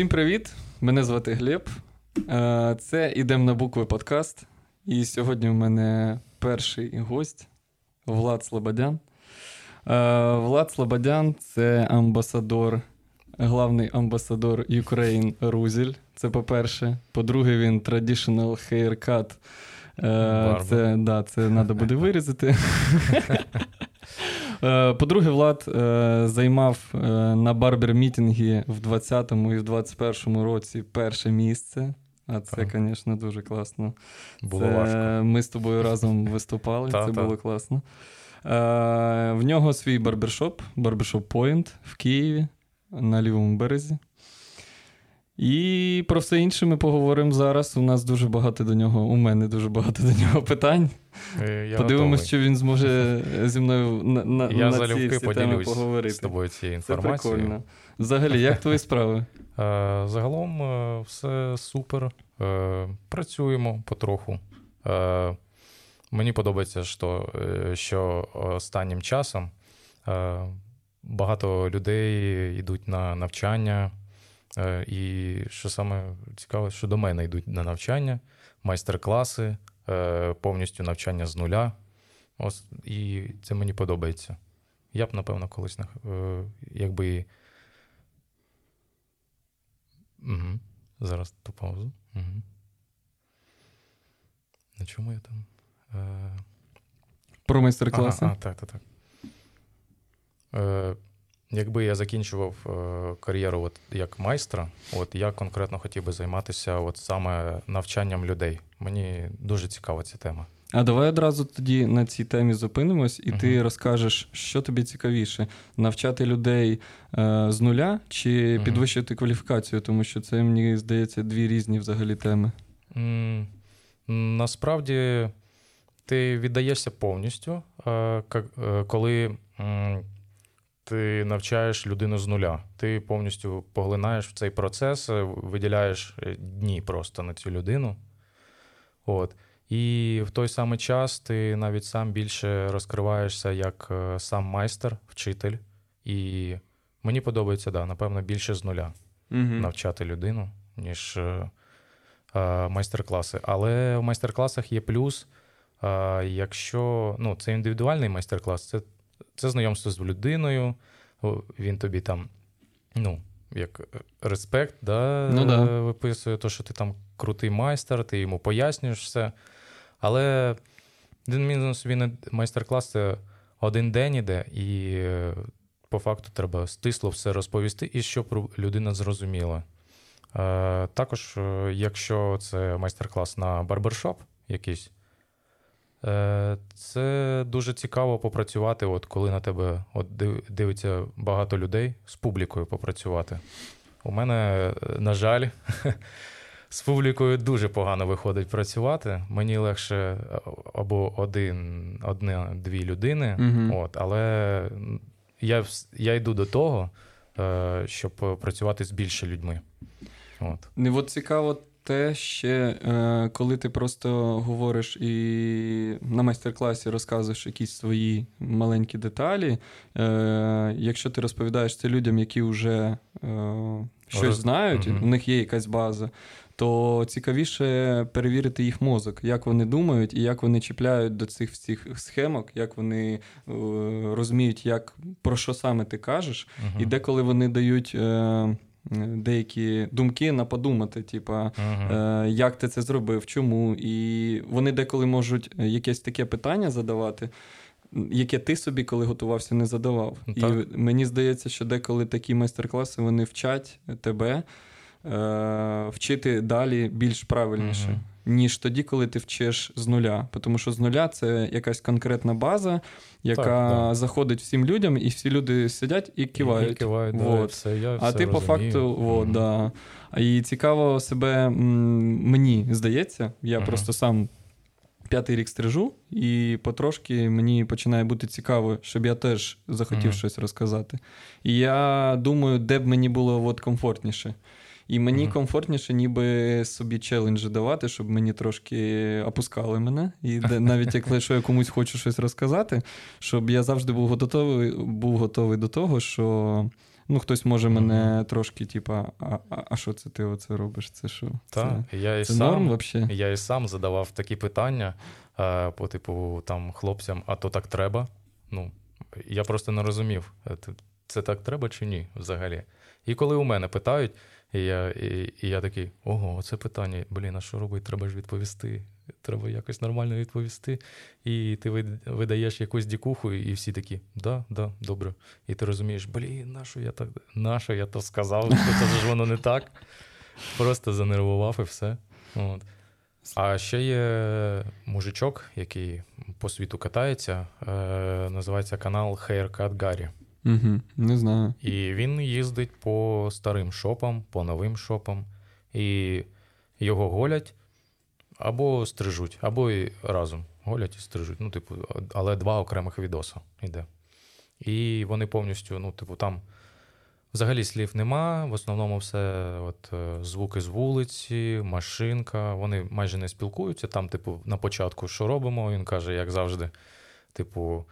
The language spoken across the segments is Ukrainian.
Всім привіт! Мене звати Глеб. Е, це ідем на букви подкаст. І сьогодні у мене перший гость Влад Слободян. Е, Влад Слободян це амбасадор, главний амбасадор Ukraine Рузіль. Це по-перше. По-друге, він traditional haircut. Е, це да, це треба буде вирізати. Е, по-друге, Влад е, займав на барбер- meeting і в 20-му і в 21-му році перше місце. А це, звісно, дуже класно. Було це... важко. Ми з тобою разом виступали, це було класно. В нього свій барбершоп, барбершоп Point в Києві на лівому березі. І про все інше ми поговоримо зараз. У нас дуже багато до нього, у мене дуже багато до нього питань. Е, я Подивимось, що він зможе зі мною на на, я на ці всі теми поговорити. з тобою цією інформацією. Це прикольно. Взагалі, як твої справи? Е, загалом е, все супер. Працюємо потроху. Мені подобається, що, що останнім часом багато людей йдуть на навчання. Е, і що саме цікаве, що до мене йдуть на навчання, майстер-класи, е, повністю навчання з нуля. Ось, І це мені подобається. Я б, напевно, колись е, якби. Угу. Зараз ту паузу. Угу. На чому я там? Про майстер-класи? Ага, а, так, так, так. Якби я закінчував е, кар'єру от як майстра, от я конкретно хотів би займатися от саме навчанням людей. Мені дуже цікава ця тема. А давай одразу тоді на цій темі зупинимось, і uh ти розкажеш, що тобі цікавіше: навчати людей е, з нуля чи uh підвищити кваліфікацію, тому що це, мені здається, дві різні взагалі теми. Mm, насправді ти віддаєшся повністю, е, е коли ти навчаєш людину з нуля. Ти повністю поглинаєш в цей процес, е, виділяєш е, дні просто на цю людину. От. І в той самий час ти навіть сам більше розкриваєшся як е, сам майстер, вчитель. І мені подобається, да, напевно, більше з нуля угу. навчати людину, ніж е, е, майстер-класи. Але в майстер-класах є плюс. Якщо ну, це індивідуальний майстер-клас, це це знайомство з людиною, він тобі там, ну, як респект, да, ну, да. виписує, то, що ти там крутий майстер, ти йому пояснюєш все. Але один мінус він майстер-клас це один день іде, і по факту треба стисло все розповісти, і щоб людина зрозуміла. Е, також, е, якщо це майстер-клас на барбершоп якийсь, Е, це дуже цікаво попрацювати, от коли на тебе от дивиться багато людей з публікою попрацювати. У мене, е, на жаль, з публікою дуже погано виходить працювати. Мені легше е, або один, одне-дві людини, угу. от, але я я йду до того, щоб працювати з більше людьми. От. Не от цікаво те ще, е, коли ти просто говориш і на майстер-класі розказуєш якісь свої маленькі деталі. Е, якщо ти розповідаєш це людям, які вже е, щось знають, у них є якась база. То цікавіше перевірити їх мозок, як вони думають і як вони чіпляють до цих всіх схемок, як вони е, розуміють, як про що саме ти кажеш, uh-huh. і деколи вони дають. Е, деякі думки на подумати, типа, uh-huh. е, як ти це зробив, чому. І вони деколи можуть якесь таке питання задавати, яке ти собі, коли готувався, не задавав. Так. І мені здається, що деколи такі майстер-класи вони вчать тебе е, вчити далі більш правильніше. Uh-huh ніж тоді, коли ти вчиш з нуля. Тому що з нуля це якась конкретна база, яка так, да. заходить всім людям, і всі люди сидять і кивають. І кивають вот. все, я А ти розумію. по факту, вот, mm да. І цікаво себе мені здається, я mm просто сам. П'ятий рік стрижу, і потрошки мені починає бути цікаво, щоб я теж захотів mm-hmm. щось розказати. І я думаю, де б мені було от комфортніше. І мені mm-hmm. комфортніше, ніби собі челенджі давати, щоб мені трошки опускали мене. І навіть якщо я комусь хочу щось розказати, щоб я завжди був готовий був готовий до того, що Ну, хтось може мене трошки, типа, а, а, а що це ти оце робиш? Це що? Так, Це, я і це сам, норм взагалі? Я і сам задавав такі питання е, по типу там хлопцям, а то так треба. Ну, я просто не розумів, е, це так треба чи ні взагалі. І коли у мене питають, і я, і, і я такий: ого, це питання, блін, а що робити? Треба ж відповісти. Треба якось нормально відповісти. І ти видаєш якусь дікуху, і всі такі, да, да, добре. І ти розумієш, блін, на що я так, на що я то сказав, це ж воно не так. Просто занервував і все. От. А ще є мужичок, який по світу катається, е, називається канал Haircut Gary. Угу, не знаю. І він їздить по старим шопам, по новим шопам, і його голять або стрижуть, або і разом голять і стрижуть. Ну, типу, але два окремих відоса йде. І вони повністю, ну, типу, там взагалі слів нема. В основному все от, е, звуки з вулиці, машинка. Вони майже не спілкуються. Там, типу, на початку що робимо, він каже, як завжди, типу,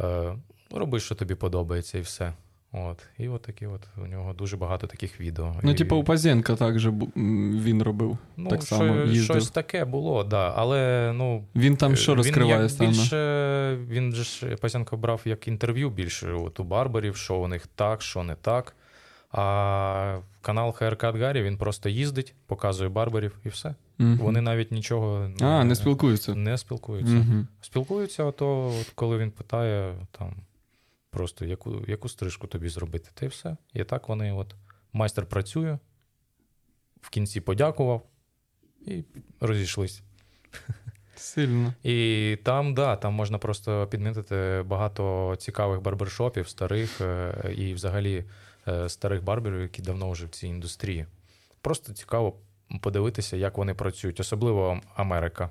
е, роби, що тобі подобається, і все. От. І от такі от у нього дуже багато таких відео. Ну, І- типу, у Пазєнка також він робив. ну, так що- само їздив. щось таке було, да. Але ну. Він там що Він розкриває як? Більше, він же ж Пасянко брав як інтерв'ю більше от у барбарів, що у них так, що не так. А канал Haircut Gary, він просто їздить, показує барбарів і все. Мгм. Вони навіть нічого А, не спілкуються. не спілкуються. Угу. Спілкуються, а то от коли він питає, там просто яку, яку стрижку тобі зробити, та й все. І так вони, от майстер працює, в кінці подякував і розійшлись. Сильно. І там, да, там можна просто підмітити багато цікавих барбершопів, старих е, і взагалі е, старих барберів, які давно вже в цій індустрії. Просто цікаво подивитися, як вони працюють, особливо Америка.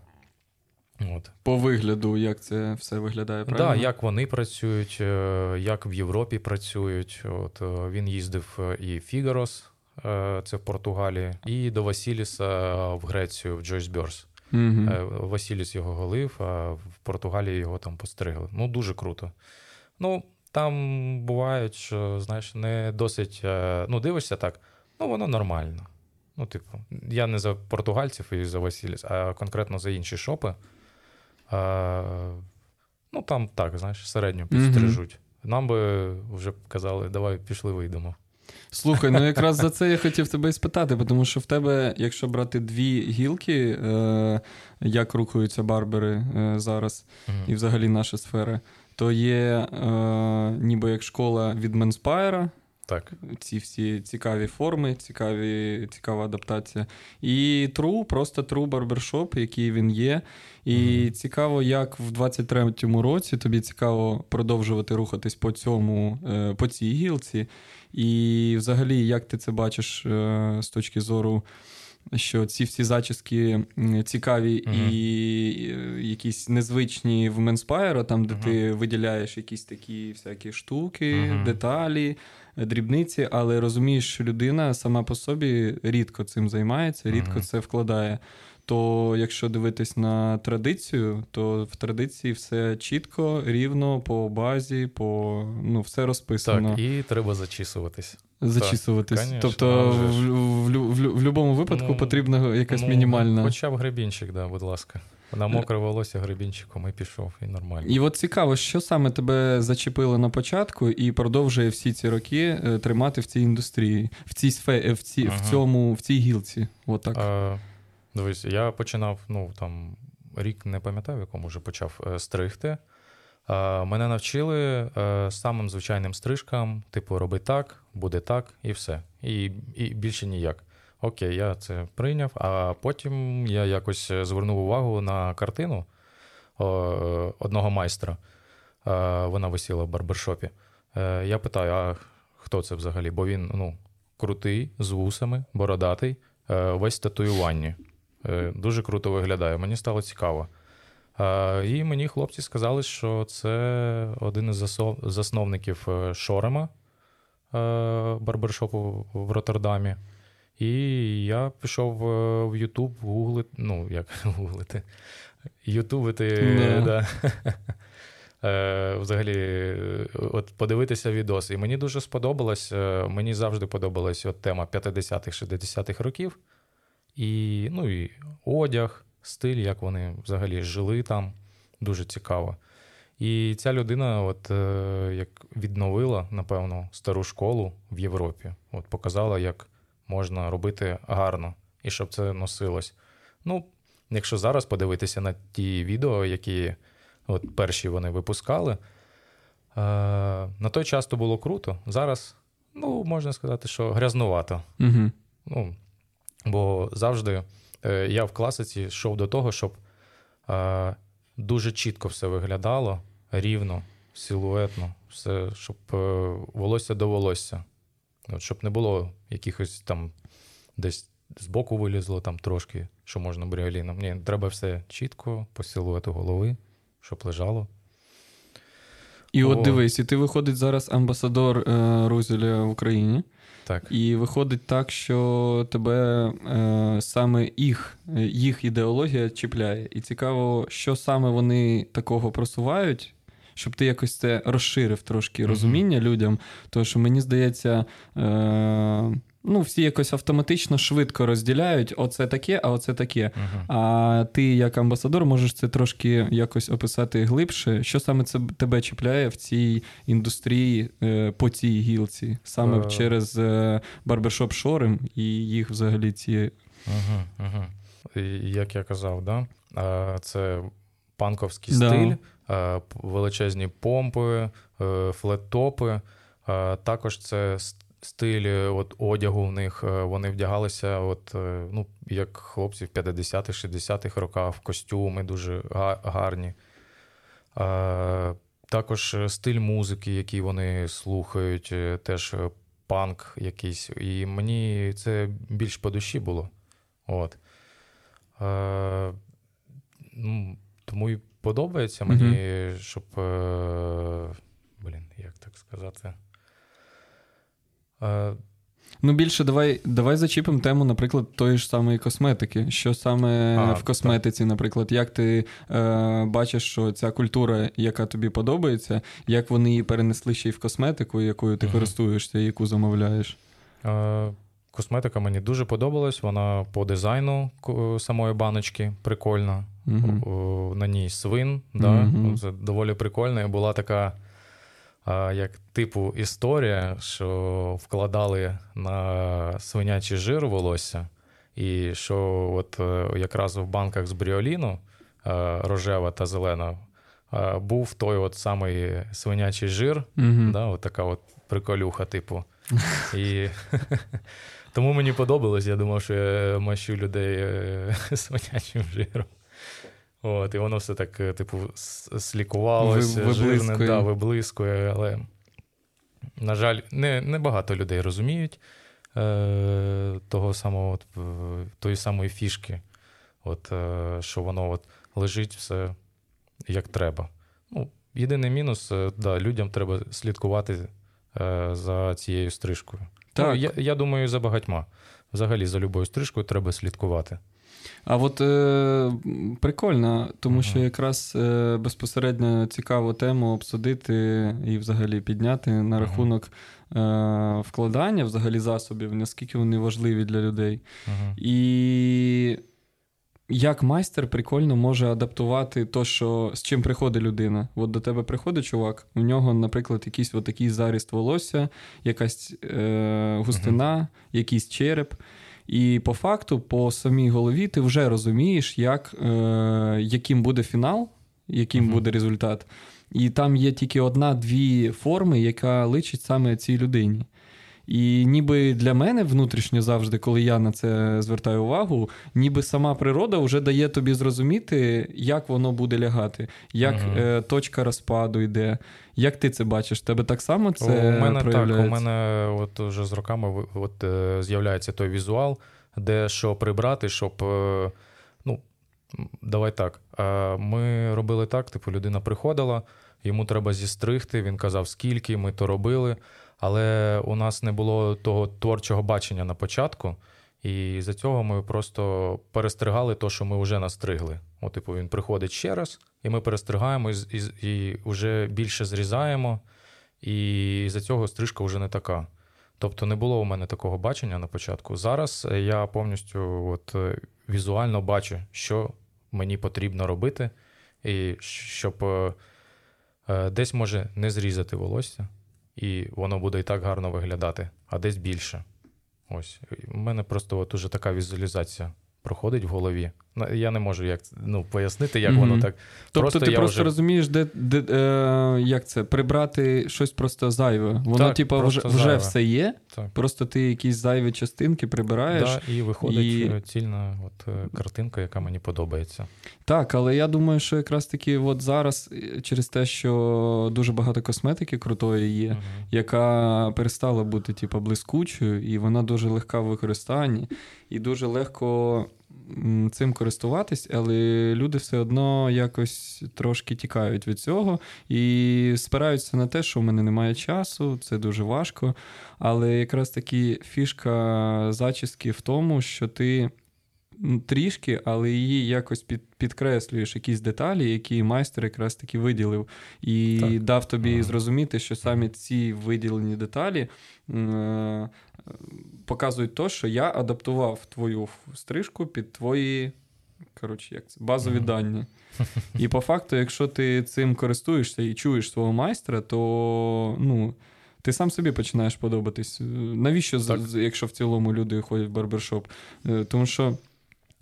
От. По вигляду, як це все виглядає, Так, да, як вони працюють, е, як в Європі працюють. От е, він їздив е, і Фігарос, це в Португалії, і до Васіліса в Грецію, в Джойс Бьорс. Мгм. Е, Василіс його голив, а в Португалії його там постригли. Ну, дуже круто. Ну, там бувають, що, знаєш, не досить. Ну, дивишся так, ну, воно нормально. Ну, типу, я не за португальців і за Василіс, а конкретно за інші шопи. Е, Ну, там так, знаєш, середньо підстрижуть. Нам би вже казали, давай пішли вийдемо. Слухай, ну якраз за це я хотів тебе і спитати, тому що в тебе, якщо брати дві гілки, е, як рухаються барбери е, зараз, Мгм. і взагалі наша сфера, то є е, ніби як школа від Менспайра, Так. ці всі цікаві форми, цікаві, цікава адаптація. І True, просто True Barbershop, який він є. І Мгм. цікаво, як в 23-му році тобі цікаво продовжувати рухатись по цьому, е, по цій гілці. І взагалі, як ти це бачиш е, з точки зору. Що ці всі зачіски цікаві Мгм. і е, якісь незвичні в Менспайра, там, де Мгм. ти виділяєш якісь такі всякі штуки, деталі, дрібниці, але розумієш, що людина сама по собі рідко цим займається, рідко це вкладає. То якщо дивитись на традицію, то в традиції все чітко, рівно, по базі, по ну, все розписано. Так, і треба зачісуватись. Зачісуватись. конечно, тобто в, в, в, в, в будь-якому випадку Ну, потрібна якась Ну, мінімальна. Хоча б гребінчик, да, будь ласка. На мокре волосся гребінчиком і пішов, і нормально. І от цікаво, що саме тебе зачепило на початку і продовжує всі ці роки е, тримати в цій індустрії, в цій сфері, в, ці, в цьому, в цій гілці. От так. А, дивись, я починав, ну там рік не пам'ятаю, в якому вже почав е, стригти. А, мене навчили е, самим звичайним стрижкам, типу, роби так, буде так, і все. І, і більше ніяк. Окей, я це прийняв, а потім я якось е, звернув увагу на картину одного майстра. Е, Вона висіла в барбершопі. Е, Я питаю, а хто це взагалі? Бо він ну, крутий, з вусами, бородатий, весь татуюванні. Дуже круто виглядає. Мені стало цікаво. І мені хлопці сказали, що це один із засновників Шорема барбершопу в Роттердамі. І я пішов е, в Ютуб гуглити, ну, як гуглити, ютубити, Да. да. е, взагалі е, от подивитися відоси. І мені дуже сподобалось. Мені завжди подобалась от тема 50-х, 60-х років. І, ну, і одяг, стиль, як вони взагалі жили там. Дуже цікаво. І ця людина, от як відновила, напевно, стару школу в Європі, от показала, як можна робити гарно і щоб це носилось. Ну, якщо зараз подивитися на ті відео, які от перші вони випускали, е, на той час то було круто. Зараз, ну, можна сказати, що грязнувато. Угу. Ну, Бо завжди е, я в класиці йшов до того, щоб е, дуже чітко все виглядало, рівно, силуетно, все, щоб е, волосся до волосся. От, Щоб не було якихось там десь збоку вилізло там трошки, що можна бріоліном. Ні, треба все чітко, по силуету голови, щоб лежало. І О. от дивись, і ти виходить зараз амбасадор е, Рузеля в Україні. Так. І виходить так, що тебе е, саме їх, їх ідеологія чіпляє. І цікаво, що саме вони такого просувають, щоб ти якось це розширив трошки розуміння людям. Тому що мені здається, е, ну, всі якось автоматично швидко розділяють оце таке, а оце таке. Угу. А ти, як амбасадор, можеш це трошки якось описати глибше. Що саме це тебе чіпляє в цій індустрії е, по цій гілці, саме Е. через е, барбершоп Шорем і їх взагалі ці. Угу, угу. І, як я казав, да? це панковський Да. стиль, величезні помпи, е, Також це стиль е, от, одягу в них. е, Вони вдягалися, от, е, ну, як хлопці в 50-х, 60-х роках, костюми дуже гарні. Також е, стиль музики, який вони слухають, е, теж е, панк якийсь. І мені це більш по душі було. От. Е, ну, тому подобається мені, щоб. Е, блін, як так сказати? Е, Ну, більше давай, давай зачіпимо тему, наприклад, тої ж самої косметики. Що саме А, в косметиці, наприклад, як ти е, бачиш, що ця культура, яка тобі подобається, як вони її перенесли ще й в косметику, якою ти Мгм. користуєшся, яку замовляєш? Е, Косметика мені дуже подобалась. Вона по дизайну самої баночки прикольна. Угу. На ній свин. Да? Ну, Це доволі прикольно. І була така, а, як типу, історія, що вкладали на свинячий жир волосся, і що от е, якраз в банках з бріоліну е, рожева та зелена. е, Був той от самий свинячий жир, Угу. Да, от така от приколюха, типу. І тому мені подобалось, я думав, що я мащу людей свинячим жиром. От, і воно все так, е, типу, слікувалося, Ви- жирне, да, виблискує, але, на жаль, не, не багато людей розуміють е, того самого, от, тої самої фішки, от, е, що воно от лежить все як треба. Ну, єдиний мінус, е, да, людям треба слідкувати е, за цією стрижкою. Так. Ну, я, я думаю, за багатьма. Взагалі, за любою стрижкою треба слідкувати. А от е, прикольно, тому що якраз е, безпосередньо цікаву тему обсудити і взагалі підняти на Мгм. рахунок е, вкладання взагалі засобів, наскільки вони важливі для людей. Угу. І як майстер прикольно може адаптувати то, що з чим приходить людина. От до тебе приходить чувак, у нього, наприклад, якийсь от такий заріст волосся, якась е, густина, якийсь череп. І по факту, по самій голові, ти вже розумієш, як, е, яким буде фінал, яким Мгм. буде результат. І там є тільки одна-дві форми, яка личить саме цій людині. І ніби для мене внутрішньо завжди, коли я на це звертаю увагу, ніби сама природа вже дає тобі зрозуміти, як воно буде лягати, як Мгм. е, точка розпаду йде. Як ти це бачиш? Тебе так само це у мене так, у мене от вже з роками от, е, з'являється той візуал, де що прибрати, щоб. е, ну, давай так. е, Ми робили так: типу, людина приходила, йому треба зістригти. Він казав, скільки ми то робили. Але у нас не було того творчого бачення на початку. І за цього ми просто перестригали те, що ми вже настригли. От, типу, він приходить ще раз, і ми перестригаємо і, і, і вже більше зрізаємо, і за цього стрижка вже не така. Тобто не було у мене такого бачення на початку. Зараз я повністю от, візуально бачу, що мені потрібно робити, і щоб е, десь може не зрізати волосся, і воно буде і так гарно виглядати, а десь більше. Ось. У мене просто от уже така візуалізація проходить в голові. Я не можу як ну, пояснити, як mm-hmm. воно так. Тобто просто ти просто вже... розумієш, де, де е, як це, прибрати щось просто зайве. Воно, типу, вже вже все є. Так. Просто ти якісь зайві частинки прибираєш. Да, І виходить і... цільна от, е, картинка, яка мені подобається. Так, але я думаю, що якраз таки от зараз, е, через те, що дуже багато косметики крутої є, mm-hmm. яка перестала бути типу, блискучою, і вона дуже легка в використанні, і дуже легко цим користуватись, але люди все одно якось трошки тікають від цього і спираються на те, що в мене немає часу, це дуже важко. Але якраз таки фішка зачіски в тому, що ти. Трішки, але її якось під, підкреслюєш якісь деталі, які майстер якраз таки виділив, і так. дав тобі ага. зрозуміти, що саме ці виділені деталі е- показують то, що я адаптував твою стрижку під твої коротше, як це, базові mm-hmm. дані. І по факту, якщо ти цим користуєшся і чуєш свого майстра, то ну, ти сам собі починаєш подобатись. Навіщо, так. якщо в цілому люди ходять в барбершоп? Е, тому що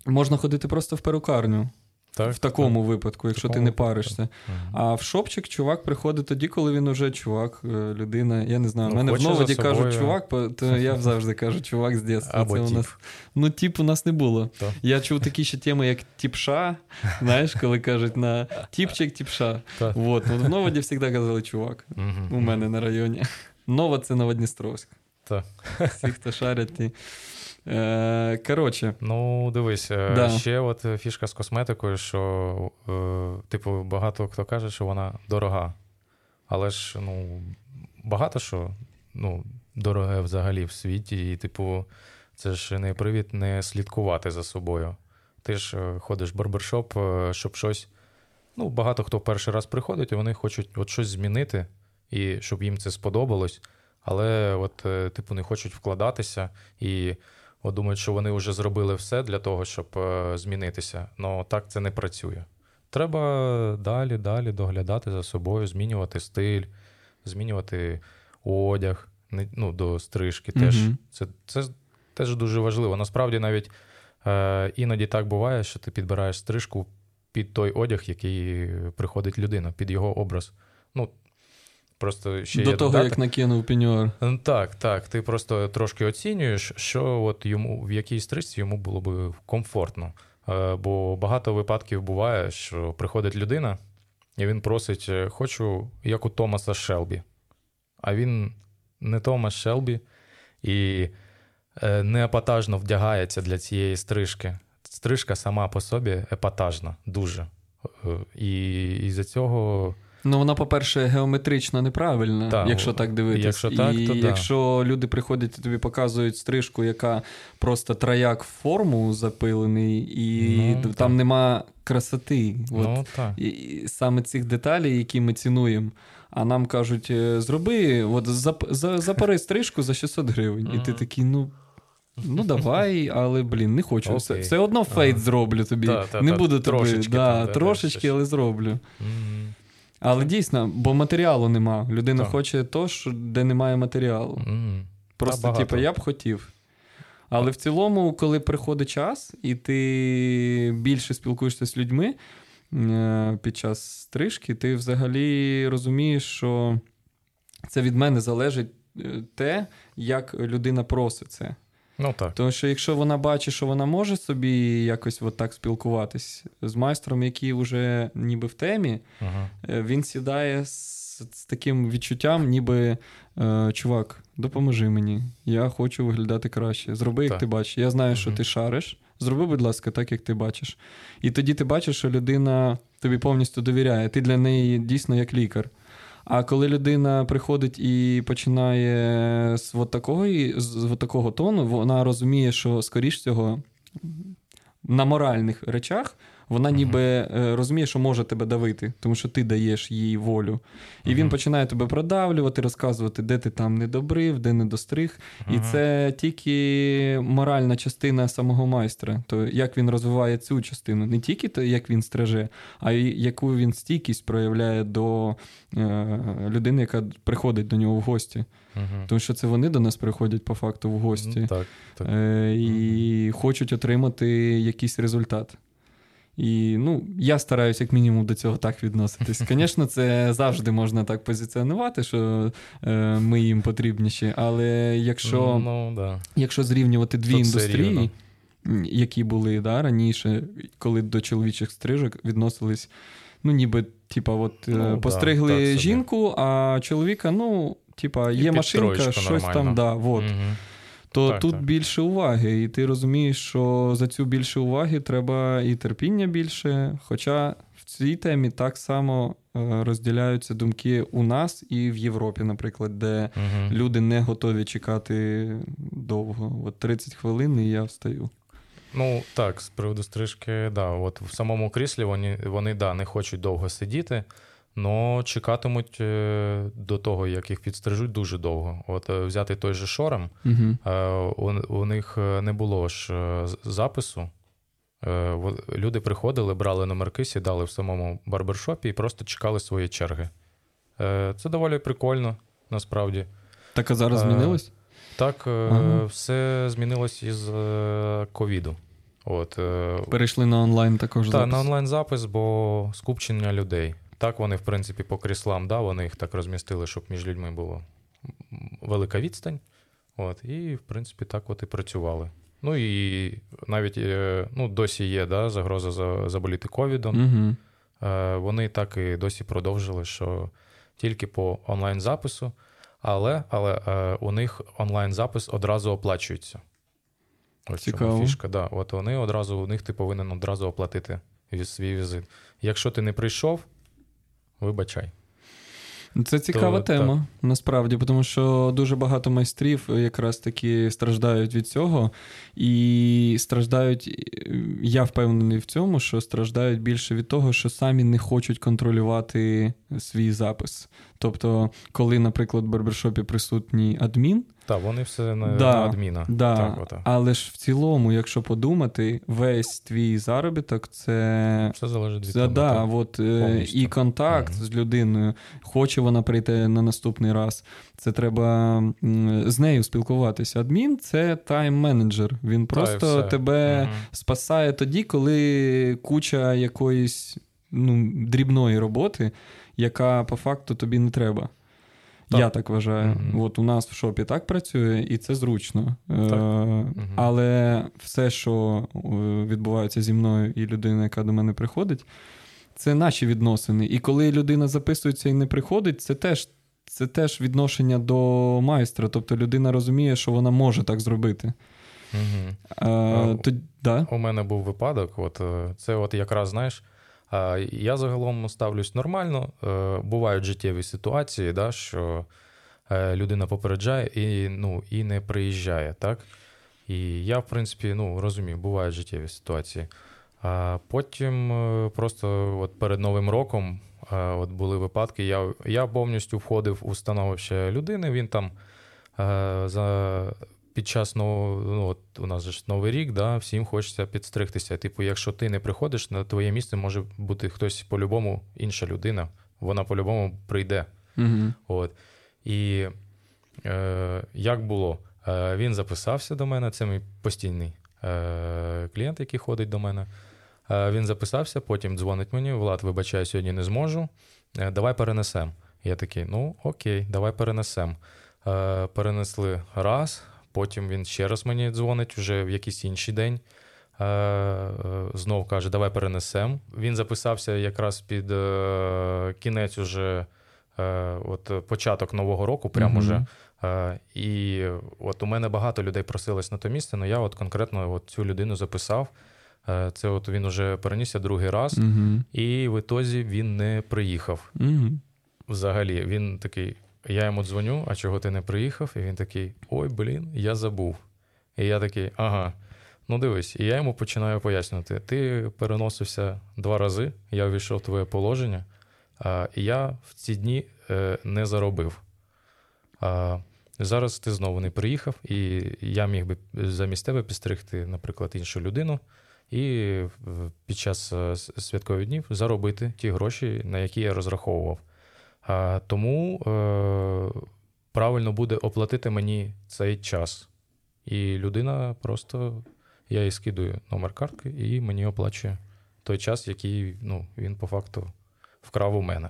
можна ходити просто в перукарню. Так, В такому так. випадку, якщо такому ти не паришся. Випадку. А в шопчик чувак приходить тоді, коли він уже чувак, е, людина. Я не знаю, ну, мене в новоді кажуть чувак, то я завжди кажу чувак з дитинства. Або Це тіп. у нас... Ну, тіп у нас не було. То. Я чув такі ще теми, як тіпша. Знаєш, коли кажуть на тіпчик, тіпша. Вот. В новоді завжди казали чувак. У мене на районі. Нова це Новодністровськ. Всі, хто шарять. Е, коротше. Ну, дивись, е, да. ще от фішка з косметикою, що, е, типу, багато хто каже, що вона дорога. Але ж, ну, багато що ну, дороге взагалі в світі, і, типу, це ж не привід не слідкувати за собою. Ти ж ходиш в барбершоп, щоб щось. Ну, багато хто перший раз приходить, і вони хочуть от щось змінити, і щоб їм це сподобалось. Але, от, типу, не хочуть вкладатися і От думають, що вони вже зробили все для того, щоб е, змінитися. але так це не працює. Треба далі, далі доглядати за собою, змінювати стиль, змінювати одяг ну, до стрижки. Теж. Mm-hmm. Це це теж дуже важливо. Насправді, навіть е, іноді так буває, що ти підбираєш стрижку під той одяг, який приходить людина, під його образ. Ну, Просто ще До є того, додаток. як накинув пеньюар. Так, так. Ти просто трошки оцінюєш, що от йому в якій стрижці йому було б комфортно. Е, бо багато випадків буває, що приходить людина, і він просить: «Е, хочу, як у Томаса Шелбі. А він не Томас Шелбі і е, не епатажно вдягається для цієї стрижки. Стрижка сама по собі епатажна, дуже. І, і за цього. Ну, вона, по-перше, геометрично неправильна, так, якщо так дивитися. Якщо так, і то якщо люди приходять і тобі показують стрижку, яка просто трояк в форму запилений, і ну, там так. нема красоти. Ну, так. І Саме цих деталей, які ми цінуємо. А нам кажуть, «Е, зроби, от запари стрижку за 600 гривень. Mm-hmm. І ти такий, ну. Ну, давай, але, блін, не хочу. Все все одно фейт ага. зроблю тобі. Та, не та, буду тобі. Трошечки, да, трошечки але зроблю. Mm-hmm. Але дійсно, бо матеріалу нема. Людина так. хоче то, що де немає матеріалу. Mm. Просто, типу, я б хотів. Але в цілому, коли приходить час, і ти більше спілкуєшся з людьми е, під час стрижки, ти взагалі розумієш, що це від мене залежить е, те, як людина просить це. Ну так. Тому що якщо вона бачить, що вона може собі якось от так спілкуватись з майстром, який вже ніби в темі. Е, він сідає з, з таким відчуттям, ніби е, чувак, допоможи мені, я хочу виглядати краще. Зроби, як так. ти бачиш. Я знаю, що ти шариш. Зроби, будь ласка, так, як ти бачиш. І тоді ти бачиш, що людина тобі повністю довіряє. Ти для неї дійсно як лікар. А коли людина приходить і починає з от такого, з от такого тону, вона розуміє, що скоріш всього на моральних речах вона ніби е, розуміє, що може тебе давити, тому що ти даєш їй волю. І він починає тебе продавлювати, розказувати, де ти там не добрив, де не достриг. І це тільки моральна частина самого майстра. То як він розвиває цю частину, не тільки то, як він стриже, а й яку він стійкість проявляє до е, людини, яка приходить до нього в гості. uh Тому що це вони до нас приходять по факту в гості так, так. Е, і uh хочуть отримати якийсь результат. І ну, я стараюся, як мінімум, до цього так відноситись. Звісно, це завжди можна так позиціонувати, що е, ми їм потрібніші. Але якщо ну, да. якщо зрівнювати дві Тут індустрії, які були да, раніше, коли до чоловічих стрижок відносились, ну, ніби, типа, от е, ну, постригли да, жінку, а чоловіка, ну, типа, є машинка, щось нормально. там, да, от. Угу то так, тут так. більше уваги, і ти розумієш, що за цю більше уваги треба і терпіння більше. Хоча в цій темі так само е, розділяються думки у нас і в Європі, наприклад, де угу. люди не готові чекати довго. От 30 хвилин і я встаю. Ну так, з приводу стрижки, да, от в самому кріслі вони вони да, не хочуть довго сидіти. Но чекатимуть е, до того, як їх підстрижуть дуже довго. От е, взяти той же шорем, uh у, у них не було ж запису. Люди приходили, брали номерки, сідали в самому барбершопі і просто чекали свої черги. Це доволі прикольно, насправді. Так а зараз змінилось? Так, ага. все змінилось із ковіду. От, Перейшли на онлайн також. Так, на онлайн запис, бо скупчення людей. Так, вони, в принципі, по кріслам, да, вони їх так розмістили, щоб між людьми була велика відстань. От, І, в принципі, так от і працювали. Ну і навіть е, ну, досі є да, загроза заболіти ковідом. Угу. Вони так і досі продовжили, що тільки по онлайн-запису, але але е, у них онлайн-запис одразу оплачується. Ось Цікаво. чому фішка. Да. От вони одразу у них ти повинен одразу оплатити свій візит. Якщо ти не прийшов, Вибачай. Це цікава То, тема, так. насправді, тому що дуже багато майстрів якраз таки страждають від цього, і страждають, я впевнений в цьому, що страждають більше від того, що самі не хочуть контролювати свій запис. Тобто, коли, наприклад, в барбершопі присутній адмін. Так, вони все на, да, на адміна. Да. Так, Але ж в цілому, якщо подумати, весь твій заробіток це все залежить від того. Да, от, е, І контакт mm-hmm. з людиною, хоче вона прийти на наступний раз. Це треба з нею спілкуватися. Адмін це тайм-менеджер. Він просто тебе mm-hmm. спасає тоді, коли куча якоїсь ну, дрібної роботи яка по факту тобі не треба. Так. Я так вважаю. Mm-hmm. От у нас в шопі так працює, і це зручно. Так. Е, mm-hmm. Але все, що е, відбувається зі мною і людина, яка до мене приходить, це наші відносини. І коли людина записується і не приходить, це теж це теж відношення до майстра. Тобто людина розуміє, що вона може так зробити. Mm-hmm. А, то, да? У мене був випадок. От е, Це от якраз знаєш. Я загалом ставлюсь нормально. Е, бувають життєві ситуації, да, що е, людина попереджає і ну, і не приїжджає. так? І я, в принципі, ну, розумію, бувають життєві ситуації. А потім е, просто от перед Новим роком от були випадки. Я я повністю входив у становище людини. Він там за під час нового, ну, от у нас же ж новий рік, да, всім хочеться підстригтися. Типу, якщо ти не приходиш, на твоє місце може бути хтось по-любому, інша людина, вона по-любому прийде. Угу. От. І е, як було? Е, Він записався до мене, це мій постійний е, клієнт, який ходить до мене. Е, Він записався, потім дзвонить мені, Влад, вибачаю, сьогодні не зможу. Е, давай перенесемо. Я такий, ну окей, давай перенесемо. Е, Перенесли раз, Потім він ще раз мені дзвонить вже в якийсь інший день. Е, е, знов каже, давай перенесемо. Він записався якраз під е, кінець уже от початок нового року, прямо mm-hmm. І от у мене багато людей просилось на то місце, але я от конкретно от цю людину записав. Це от він уже перенісся другий раз, mm-hmm. і в ітозі він не приїхав. Mm-hmm. взагалі, він такий: я йому дзвоню, а чого ти не приїхав? І він такий: Ой, блін, я забув. І я такий, ага. Ну, дивись, і я йому починаю пояснювати: ти переносився два рази, я увійшов в твоє положення, а, і я в ці дні е, не заробив. А, Зараз ти знову не приїхав, і я міг би замість тебе підстригти, наприклад, іншу людину, і під час е, святкових днів заробити ті гроші, на які я розраховував. А, Тому е, правильно буде оплатити мені цей час. І людина просто я їй скидую номер картки, і мені оплачує той час, який ну, він по факту вкрав у мене.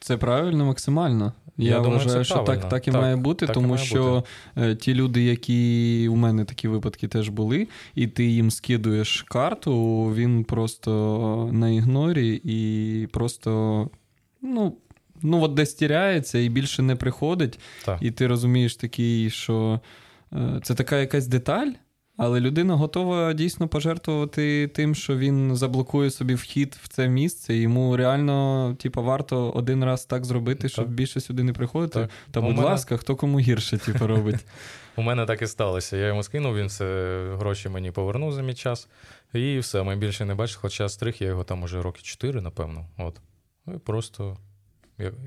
Це правильно максимально. Я, Я думаю, вважаю, що правильно. так так і Так, має бути, так тому має що е, ті люди, які у мене такі випадки теж були, і ти їм скидуєш карту, він просто на ігнорі і просто ну, ну от десь тіряється і більше не приходить. Так. І ти розумієш такий, що е, це така якась деталь. Але людина готова дійсно пожертвувати тим, що він заблокує собі вхід в це місце. і Йому реально, типу, варто один раз так зробити, щоб Так. більше сюди не приходити. Так. Та, У будь мене- ласка, хто кому гірше, типу, робить. У мене так і сталося. Я йому скинув, він все гроші мені повернув за мій час. І все, ми більше не бачили, хоча стриг я його там уже роки 4, напевно. От. І просто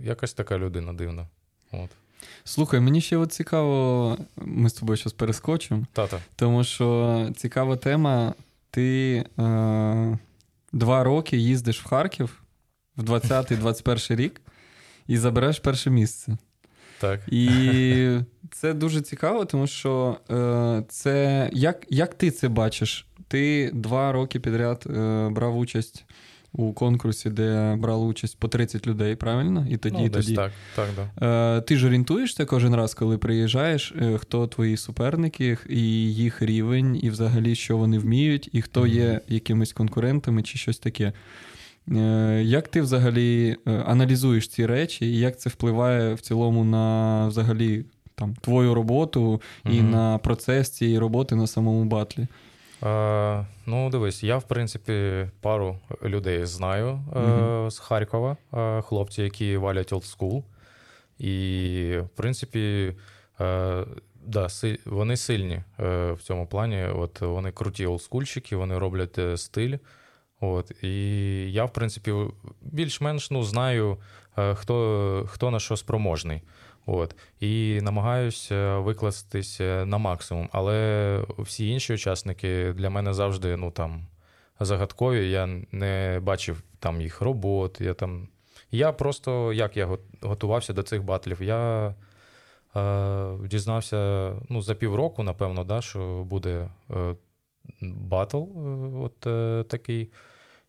якась така людина дивна. От. Слухай, мені ще от цікаво, ми з тобою зараз перескочимо, Тата. тому що цікава тема. Ти е, два роки їздиш в Харків в 20-21 рік і забереш перше місце. Так. І це дуже цікаво, тому що е, це як, як ти це бачиш? Ти два роки підряд е, брав участь у конкурсі, де брали участь по 30 людей, правильно? І тоді, ну, і десь тоді. Так, так, да. Е, ти ж орієнтуєшся кожен раз, коли приїжджаєш, е, хто твої суперники, і їх рівень, і взагалі що вони вміють, і хто є якимись конкурентами чи щось таке. Е, Як ти взагалі аналізуєш ці речі, і як це впливає в цілому на взагалі там твою роботу і Мгм. на процес цієї роботи на самому батлі? Е, ну, дивись, я, в принципі, пару людей знаю е, Мгм. з Харкова, е, хлопці, які валять old school. І, в принципі, е, да, си- вони сильні е, в цьому плані. От вони круті олдскульщики, вони роблять стиль. От, і я, в принципі, більш-менш ну, знаю, хто, хто на що спроможний. От, і намагаюся викластись е, на максимум. Але всі інші учасники для мене завжди ну, там, загадкові. Я не бачив там їх робот. Я, там... я просто як я готувався до цих батлів. Я е, дізнався ну, за півроку, напевно, да, що буде е, батл е, от, е, такий.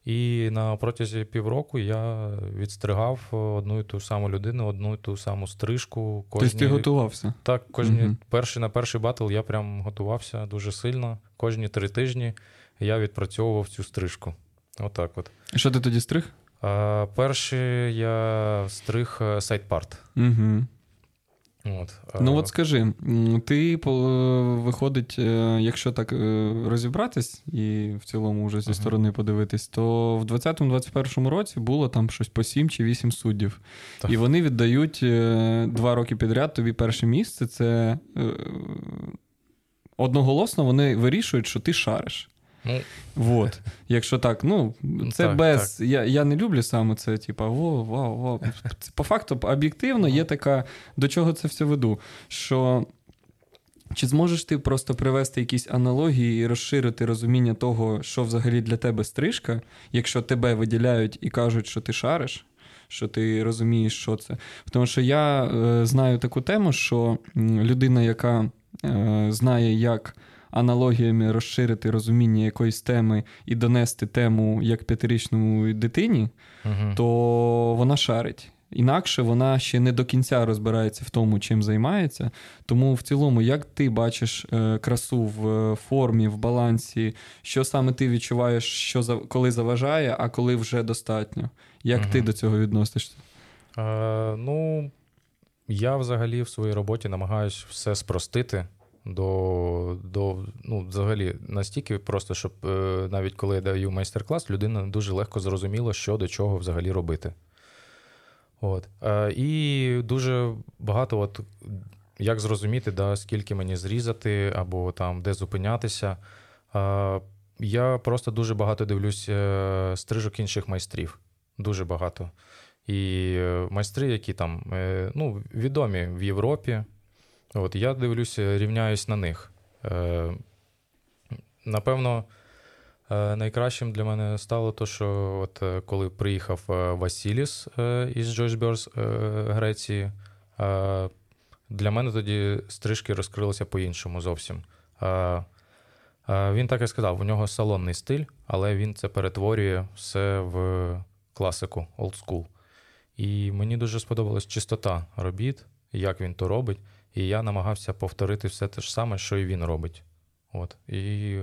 І на протязі півроку я відстригав одну і ту саму людину, одну і ту саму стрижку. Тобто ти готувався? Так, кожні Мгм. перший на перший батл я прям готувався дуже сильно. Кожні три тижні я відпрацьовував цю стрижку. Отак от. І Що ти тоді стриг? А, перший я стриг е, side part. Угу. От. Ну Е, от скажи, ти виходить, е, якщо так е, розібратись і в цілому вже зі сторони подивитись, то в 20-21 році було там щось по 7 чи 8 суддів. Так. І вони віддають два роки підряд тобі перше місце. Це одноголосно вони вирішують, що ти шариш. Ну, Вот. Якщо так, ну це Так, без. Я я не люблю саме це, типа, во, вау, вау. Це, По факту, об'єктивно, є така, до чого це все веду. Що чи зможеш ти просто привести якісь аналогії і розширити розуміння того, що взагалі для тебе стрижка, якщо тебе виділяють і кажуть, що ти шариш? Що ти розумієш, що це. Тому що я е, знаю таку тему, що людина, яка е, знає, як аналогіями розширити розуміння якоїсь теми і донести тему як п'ятирічному дитині, угу. то вона шарить. Інакше вона ще не до кінця розбирається в тому, чим займається. Тому в цілому, як ти бачиш е, красу в е, формі, в балансі, що саме ти відчуваєш, що за коли заважає, а коли вже достатньо? Як Мгм. ти до цього відносишся? Е, ну, я взагалі в своїй роботі намагаюся все спростити до, до ну, взагалі настільки просто, щоб е, навіть коли я даю майстер-клас, людина дуже легко зрозуміла, що до чого взагалі робити. От. Е, І дуже багато, от, як зрозуміти, да, скільки мені зрізати, або там де зупинятися. Е, Я просто дуже багато дивлюсь стрижок інших майстрів. Дуже багато. І майстри, які там ну, відомі в Європі. От, Я дивлюся, рівняюсь на них. Е, Напевно, е, найкращим для мене стало те, що от е, коли приїхав е, Василіс е, із Birds е, Греції, для мене тоді стрижки розкрилися по-іншому зовсім. Він так і сказав: у нього салонний стиль, але він це перетворює все в класику, school. І мені дуже сподобалась чистота робіт, як він то робить. І я намагався повторити все те ж саме, що і він робить. От. І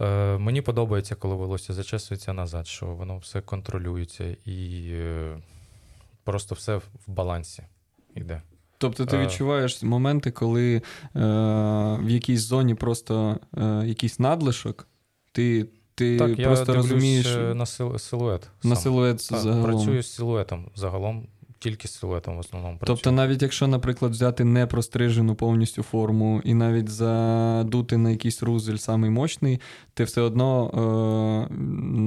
е, мені подобається, коли волосся зачесується назад, що воно все контролюється і е, просто все в балансі йде. Тобто ти Е. відчуваєш моменти, коли е, в якійсь зоні просто е, якийсь надлишок, ти, ти так, просто дивлюсь розумієш е, на сил- силует. на сам. силует загалом. Працюю з силуетом загалом, тільки з силуетом в основному працюю. Тобто, навіть якщо, наприклад, взяти непрострижену повністю форму і навіть задути на якийсь рузель самий мощний, ти все одно е,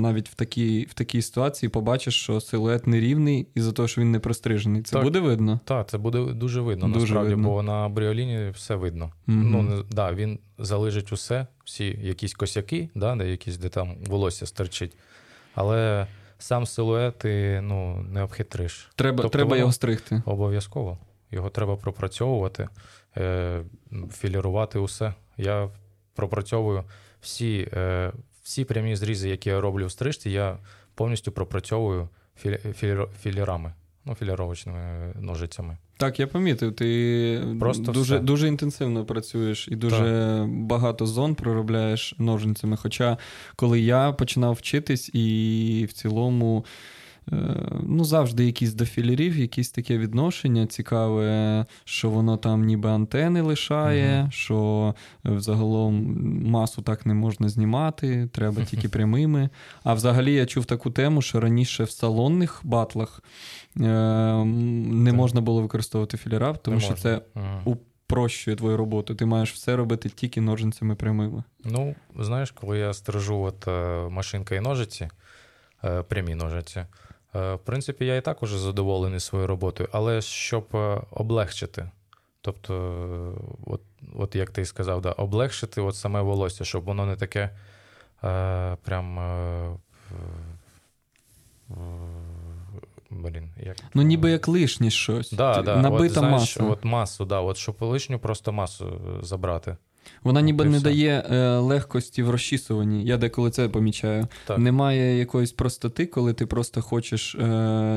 навіть в такій, в такій ситуації побачиш, що силует нерівний із-за того, що він не прострижений. Це Так. буде видно? Так, це буде дуже видно, Дуже насправді, видно. бо на бріоліні все видно. Мгм. Ну, да, він залежить усе, всі якісь косяки, да, де якісь, де там волосся стерчить. Але сам силует ти ну, не обхитриш. Треба, Тобто треба його стригти. Обов'язково. Його треба пропрацьовувати, е, філірувати усе. Я пропрацьовую всі, е, всі прямі зрізи, які я роблю в стрижці, я повністю пропрацьовую філі, філі, філірами, ну, філіровочними ножицями. Так, я помітив. Ти Просто дуже, все. дуже інтенсивно працюєш і дуже багато зон проробляєш ножницями. Хоча, коли я починав вчитись, і в цілому. Е, Ну, завжди якісь до філерів, якісь таке відношення цікаве, що воно там ніби антени лишає, Мгм. що е, взагалом масу так не можна знімати, треба тільки прямими. А взагалі я чув таку тему, що раніше в салонних батлах е, не можна було використовувати філера, тому Не що можна. це Мгм. упрощує твою роботу. Ти маєш все робити тільки ножницями прямими. Ну, знаєш, коли я стрижу от, машинка і ножиці, прямі ножиці, в принципі, я і так уже задоволений своєю роботою, але щоб е, облегчити. Тобто, е, от, от як ти сказав, да, облегшити от саме волосся, щоб воно не таке е, прям. Е, блін, як... Ну, ніби як лишнє щось. Да, да. Набита от, знаєш, маса. От масу, да, от, щоб лишню просто масу е, забрати. Вона ніби не все. дає е, легкості в розчісуванні. Я деколи це помічаю. Так. Немає якоїсь простоти, коли ти просто хочеш е,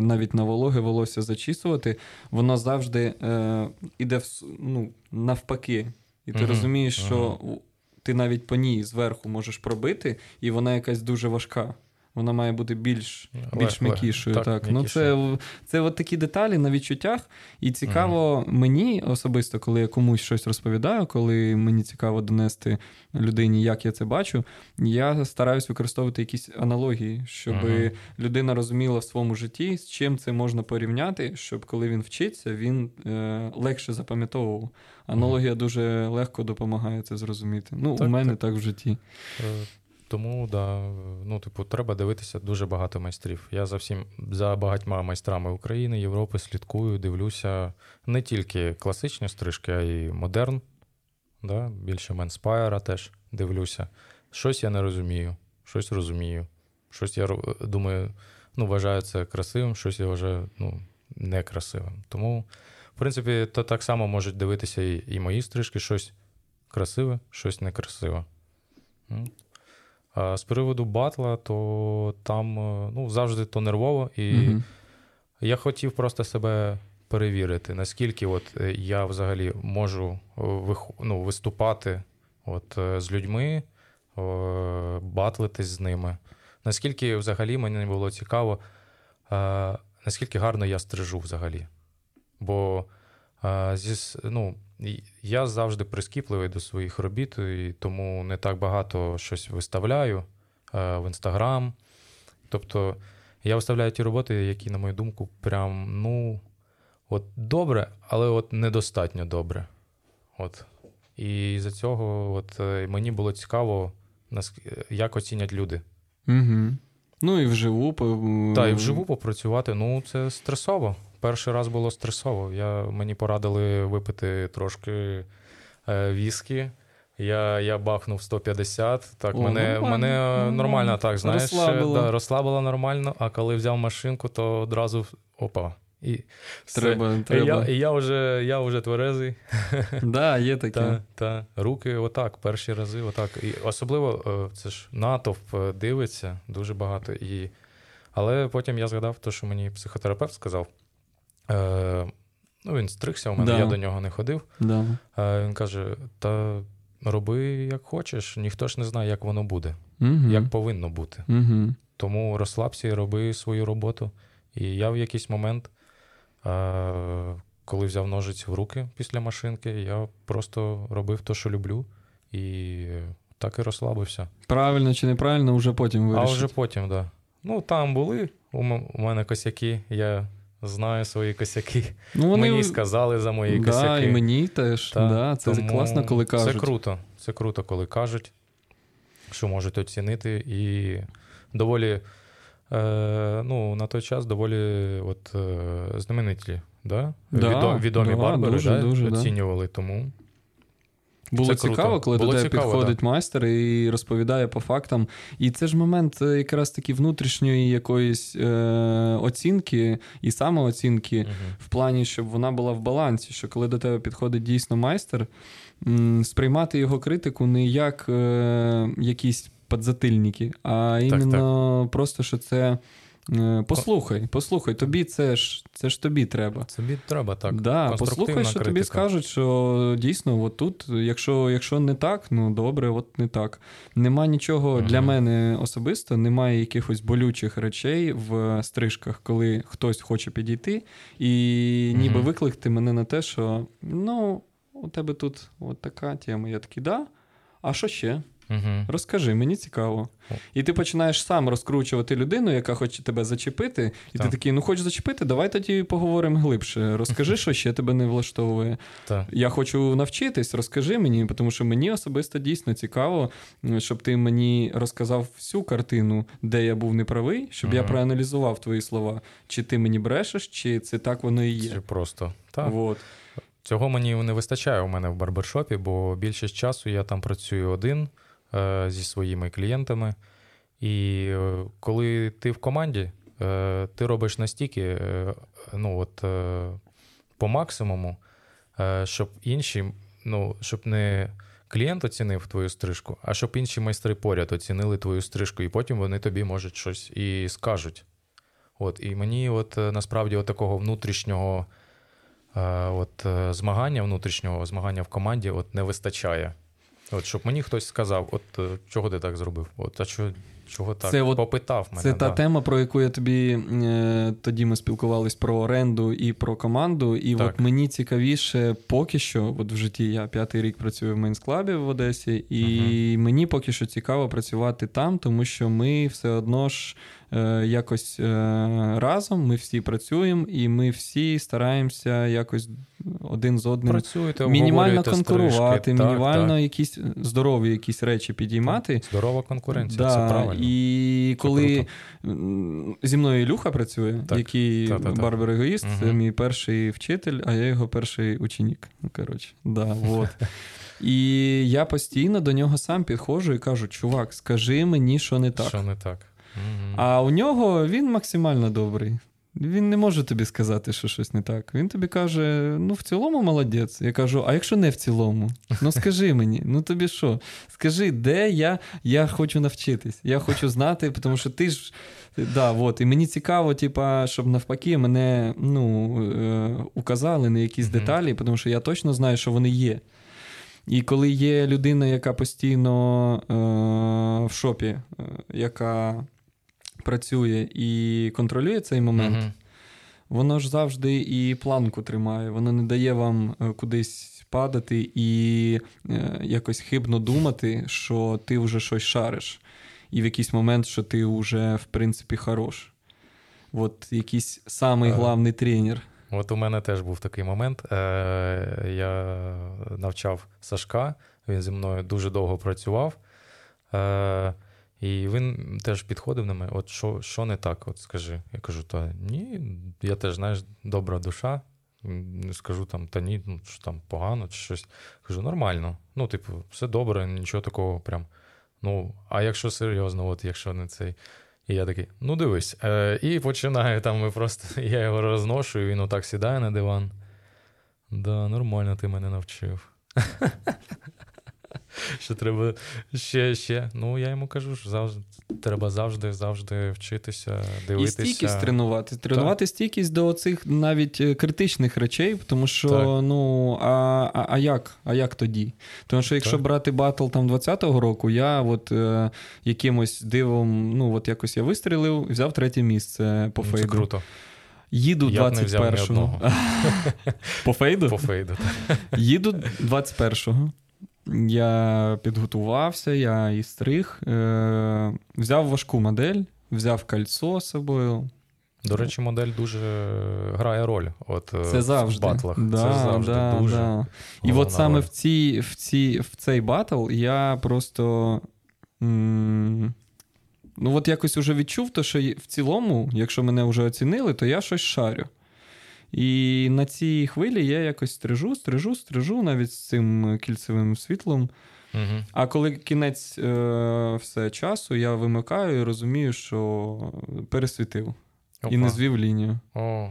навіть на вологе волосся зачісувати, воно завжди е, іде в, ну, навпаки. І ти Мгм, розумієш, що у- ти навіть по ній зверху можеш пробити, і вона якась дуже важка. Вона має бути більш, більш м'якішою. так, Так, Ну, це, це от такі деталі на відчуттях. І цікаво мені особисто, коли я комусь щось розповідаю, коли мені цікаво донести людині, як я це бачу, я стараюсь використовувати якісь аналогії, щоб Мгм. людина розуміла в своєму житті, з чим це можна порівняти, щоб коли він вчиться, він е, легше запам'ятовував. Аналогія дуже легко допомагає це зрозуміти. Ну, Так, у мене так. так в житті. Е, Тому, да, ну, типу, треба дивитися дуже багато майстрів. Я за всім за багатьма майстрами України, Європи слідкую, дивлюся не тільки класичні стрижки, а й модерн. Да? Більше Менспайра теж дивлюся. Щось я не розумію, щось розумію. Щось я думаю, ну, вважаю це красивим, щось я вважаю ну, некрасивим. Тому, в принципі, то так само можуть дивитися і, і мої стрижки, щось красиве, щось некрасиве. З приводу батла, то там е, ну, завжди то нервово, і Мгм. я хотів просто себе перевірити, наскільки от е, я взагалі можу е, ну, виступати от, з людьми, батлитись з ними. Наскільки взагалі мені було цікаво, наскільки гарно я стрижу взагалі. Бо зі, ну, я завжди прискіпливий до своїх робіт, і тому не так багато щось виставляю е, в інстаграм. Тобто Я виставляю ті роботи, які, на мою думку, прям, ну, от добре, але от недостатньо добре. От. І за цього от, е, мені було цікаво, як оцінять люди. Угу. Ну і вживу. Та, і вживу попрацювати, ну, це стресово. Перший раз було стресово. Я, мені порадили випити трошки е, віскі. Я, я бахнув 150. Так, О, мене, нормально, мене нормально. так, знаєш, Розслабило. Да, розслабило нормально, а коли взяв машинку, то одразу опа. І все. Треба, І я, і я вже, я вже тверезий. Да, є таке. Та, та. Руки отак, перші рази, отак. І особливо е, це ж натовп е, дивиться дуже багато. І... Але потім я згадав те, що мені психотерапевт сказав. Е, ну, він стригся у мене, Да. я до нього не ходив. Да. Е, він каже: та роби як хочеш, ніхто ж не знає, як воно буде, Угу. як повинно бути. Угу. Тому розслабся і роби свою роботу. І я в якийсь момент, е, коли взяв ножиці в руки після машинки, я просто робив те, що люблю, і так і розслабився. Правильно чи неправильно, вже потім А вже потім, так. Да. Ну, там були у у мене косяки, я знаю свої косяки. ну, вони... Мені сказали за мої да, косяки. і мені теж. Та, да, це тому класно, коли кажуть. Це круто. Це круто, коли кажуть, що можуть оцінити. І доволі, е, ну, на той час доволі от, е, знамениті, да? Да, Відо- відомі да, барбери дуже, да? дуже, да. оцінювали. Тому Було Це круто. цікаво, коли Було до тебе цікаво, підходить майстер і розповідає по фактам. І це ж момент е, якраз таки внутрішньої якоїсь е, оцінки і самооцінки мгм. в плані, щоб вона була в балансі. Що коли до тебе підходить дійсно майстер, м, сприймати його критику не як е, якісь подзатильники, а іменно просто, що це. Е, Послухай, послухай, тобі це ж це ж тобі треба. Тобі треба так. Да, послухай, що тобі скажуть, що дійсно, от тут, якщо, якщо не так, ну добре, от не так. Нема нічого Мгм. для мене особисто, немає якихось болючих речей в стрижках, коли хтось хоче підійти і ніби Мгм. викликати мене на те, що ну, у тебе тут от така тема. Я такий, да. А що ще? Мгм. Розкажи, мені цікаво. І ти починаєш сам розкручувати людину, яка хоче тебе зачепити, і ти такий, ну хочеш зачепити, давай тоді поговоримо глибше. Розкажи, що ще тебе не влаштовує. Так. Я хочу навчитись, розкажи мені, тому що мені особисто дійсно цікаво, щоб ти мені розказав всю картину, де я був неправий, щоб я проаналізував твої слова. Чи ти мені брешеш, чи це так воно і Це є. просто. Так. Вот. Цього мені не вистачає у мене в барбершопі, бо більшість часу я там працюю один зі своїми клієнтами. І е, коли ти в команді, е, ти робиш настільки е, ну, от, е, по максимуму, е, щоб інші, ну, щоб не клієнт оцінив твою стрижку, а щоб інші майстри поряд оцінили твою стрижку, і потім вони тобі можуть щось і скажуть. От, і мені, от е, насправді, от такого внутрішнього е, от, е, змагання, внутрішнього змагання в команді от, не вистачає. От, щоб мені хтось сказав, от е, чого ти так зробив? От, а чого, чого так? Це от- Попитав мене. Це та тема, про яку я тобі е, тоді ми спілкувались про оренду і про команду. І Так. от мені цікавіше поки що, от в житті я п'ятий рік працюю в мейнсклабі в Одесі, і мені поки що цікаво працювати там, тому що ми все одно ж якось е, разом, ми всі працюємо, і ми всі стараємося якось один з одним. Працюєте, Мінімально конкурувати, стрижки. Мінімально так. якісь здорові якісь речі підіймати. Здорова конкуренція, Да, це правильно. І Це коли круто. зі мною Ілюха працює, Так. який Та-та-та. барбер-егоїст, це мій перший вчитель, а я його перший ученик. Ну, коротше, да, вот. І я постійно до нього сам підходжу і кажу: чувак, скажи мені, що не так. Що не так? А у нього він максимально добрий. Він не може тобі сказати, що щось не так. Він тобі каже: ну, в цілому молодець. Я кажу: а якщо не в цілому? Ну скажи мені, ну тобі що? Скажи, де я Я хочу навчитись, я хочу знати, тому що ти ж. Да, от, І мені цікаво, типа, щоб навпаки мене ну, е, указали на якісь Мгм. деталі, тому що я точно знаю, що вони є. І коли є людина, яка постійно е, в шопі, е, яка працює і контролює цей момент, Мгм. воно ж завжди і планку тримає. Воно не дає вам е, кудись падати і е, якось хибно думати, що ти вже щось шариш, і в якийсь момент, що ти вже, в принципі, хорош. от якийсь самий Е. главний тренер. От у мене теж був такий момент. Я навчав Сашка, він зі мною дуже довго працював. І він теж підходив на мене: от що, що не так, от скажи. Я кажу, та ні, я теж, знаєш, добра душа. Скажу там, та ні, ну що там погано чи щось. Кажу, нормально. Ну, типу, все добре, нічого такого прям. Ну, а якщо серйозно, от якщо не цей. І я такий, ну дивись. Е, і починаю там, ми просто, я його розношу, і він отак сідає на диван. Да, нормально ти мене навчив. Що треба ще, ще. Ну, я йому кажу, що завжди, треба завжди, завжди вчитися, І дивитися. стійкість тренувати. Тренувати стійкість до цих навіть е, критичних речей, тому що, Так. ну, а, а, а як? А як тоді? Тому що якщо Так. брати батл там 20-го року, я от е, якимось дивом, ну, от якось я вистрілив, і взяв третє місце по Ну, Це круто. Їду Я б не взяв ні 21-го. По fade у? По fade у. Їду 21-го. Я підготувався, я і стриг. Е, взяв важку модель, взяв кольцо з собою. До речі, модель дуже грає роль. От, е, Це завжди. в батлах. Да, Це завжди да, дуже. Да. І от саме роль. в, ці, в, ці, в цей батл я просто. М- ну, от якось уже відчув, то, що в цілому, якщо мене вже оцінили, то я щось шарю. І на цій хвилі я якось стрижу, стрижу, стрижу навіть з цим кільцевим світлом. Мгм. А коли кінець е, все часу, я вимикаю і розумію, що пересвітив і не звів лінію. О,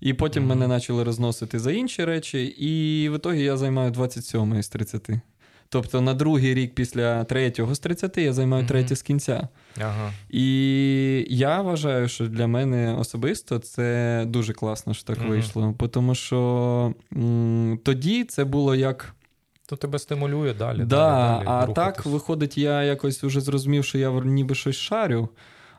І потім Мгм. мене почали розносити за інші речі, і в ітогі я займаю 27 з 30. Тобто на другий рік після третього з 30 я займаю Мгм. третє з кінця. Ага. І я вважаю, що для мене особисто це дуже класно, що так Мгм. вийшло. Тому що м, тоді це було як. То тебе стимулює далі. Да, далі, далі а рухатись. так виходить, я якось вже зрозумів, що я ніби щось шарю.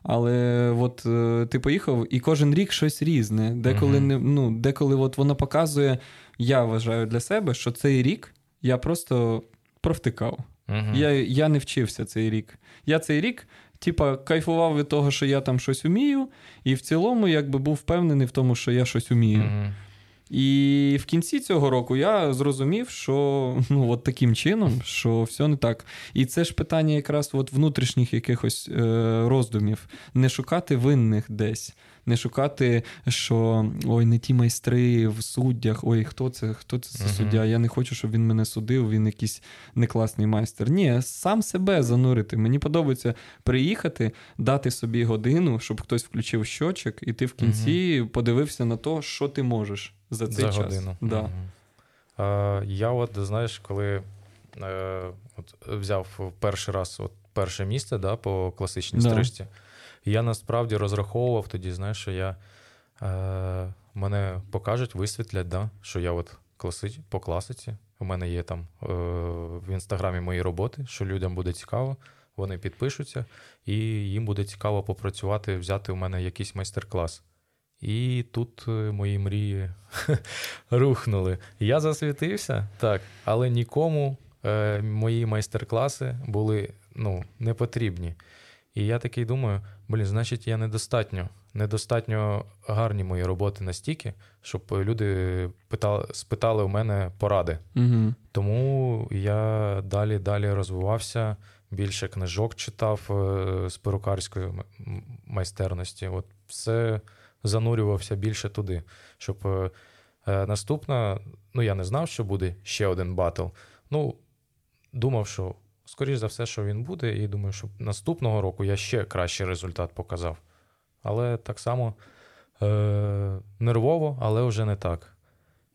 Але от е, ти поїхав, і кожен рік щось різне. Деколи не ну, деколи от воно показує, я вважаю для себе, що цей рік я просто провтикав. Мгм. Я, я не вчився цей рік. Я цей рік, типа, кайфував від того, що я там щось умію, і в цілому, якби був впевнений в тому, що я щось умію. Мгм. І в кінці цього року я зрозумів, що ну от таким чином, що все не так. І це ж питання якраз от внутрішніх якихось е, роздумів. Не шукати винних десь, не шукати, що ой, не ті майстри в суддях, ой, хто це, хто це за суддя? Я не хочу, щоб він мене судив, він якийсь некласний майстер. Ні, сам себе занурити. Мені подобається приїхати, дати собі годину, щоб хтось включив щочок, і ти в кінці подивився на те, що ти можеш за цей За час. годину. Да. Е, я от, знаєш, коли е, от, взяв перший раз от, перше місце да, по класичній Да. стрижці, я насправді розраховував тоді, знаєш, що я, е, мене покажуть, висвітлять, да, що я от класи, по класиці. У мене є там е, в інстаграмі мої роботи, що людям буде цікаво, вони підпишуться, і їм буде цікаво попрацювати, взяти у мене якийсь майстер-клас. І тут е, мої мрії рухнули. Я засвітився, так, але нікому е, мої майстер-класи були ну, не потрібні. І я такий думаю: блін, значить, я недостатньо. Недостатньо гарні мої роботи настільки, щоб люди питали, спитали у мене поради. Угу. Тому я далі далі розвивався, більше книжок читав е, з перукарської майстерності. От все занурювався більше туди. Щоб е, е, наступна, ну я не знав, що буде ще один батл. Ну, думав, що скоріш за все, що він буде, і думаю, що наступного року я ще кращий результат показав. Але так само е, нервово, але вже не так.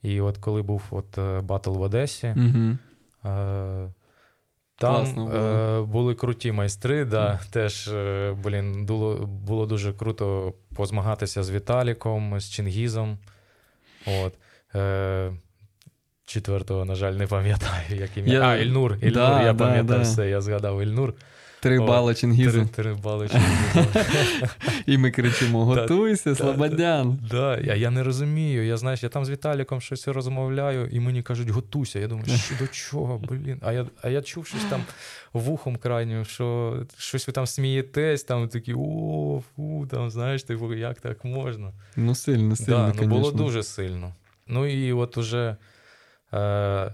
І от коли був от е, батл в Одесі, Угу. Е, Там Класно було. е, були круті майстри, да, теж е, блін, було, було дуже круто позмагатися з Віталіком, з Чингізом. От. Е, четвертого, на жаль, не пам'ятаю, як ім'я. Я- А, Ільнур. Ільнур, Да, я да, пам'ятаю да. все, я згадав Ільнур. Три О, бали Чингізу. Три, три бали Чингізу. І ми кричимо: готуйся, Слободян. Да, а я не розумію. Я знаєш, я там з Віталіком щось розмовляю, і мені кажуть, готуйся. Я думаю, що до чого, блін. А я а я чув щось там вухом крайнім, що щось ви там смієтесь, там такі о, фу, там, знаєш, типу, як так можна? Ну, сильно, сильно. Да, ну, було дуже сильно. Ну і от уже. Е,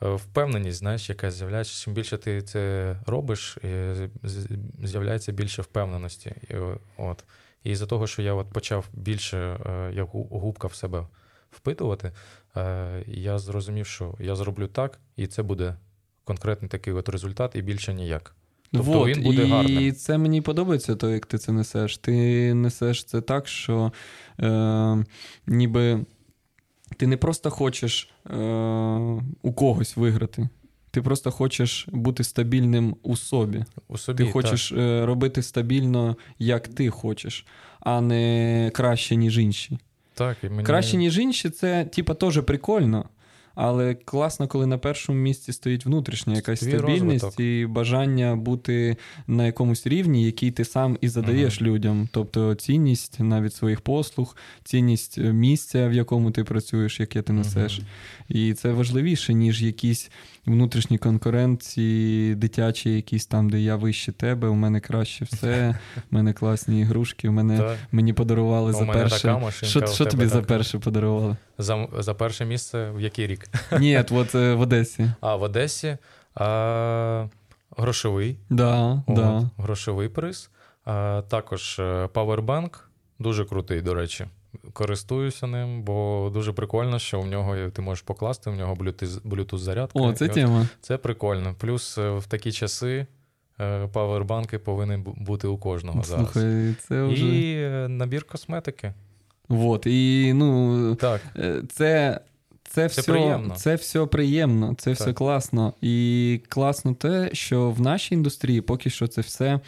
Впевненість, знаєш, яка з'являється. Чим більше ти це робиш, з'являється більше впевненості. І, от. І за того, що я от почав більше е, як губка в себе впитувати, е, я зрозумів, що я зроблю так, і це буде конкретний такий от результат, і більше ніяк. Тобто вот, він буде і гарним. І це мені подобається, то як ти це несеш. Ти несеш це так, що е, ніби ти не просто хочеш е, у когось виграти. Ти просто хочеш бути стабільним у собі. У собі, Ти хочеш так. Е, робити стабільно, як ти хочеш, а не краще, ніж інші. Так, і мені... Краще, ніж інші, це типа теж прикольно. Але класно, коли на першому місці стоїть внутрішня якась Твій стабільність розвиток. і бажання бути на якомусь рівні, який ти сам і задаєш угу. людям. Тобто цінність навіть своїх послуг, цінність місця, в якому ти працюєш, яке ти несеш. Угу. І це важливіше, ніж якісь внутрішні конкуренції, дитячі, якісь там, де я вище тебе, у мене краще все, у мене класні ігрушки, у мене мені подарували за перше. Що, що тебе тобі за перше подарували? За, за перше місце в який рік? Ні, от е, в Одесі. А в Одесі а, грошовий. Да, От, да. Грошовий приз. А, також е, Powerbank, дуже крутий, до речі. Користуюся ним, бо дуже прикольно, що в нього ти можеш покласти, в нього Bluetooth, зарядка. О, це тема. Це прикольно. Плюс е, в такі часи е, павербанки повинні бути у кожного зараз. Це вже. І е, набір косметики. Вот. І ну, Так, це. Це, Це все, приємно. це все приємно, це все класно. І класно те, що в нашій індустрії поки що це все,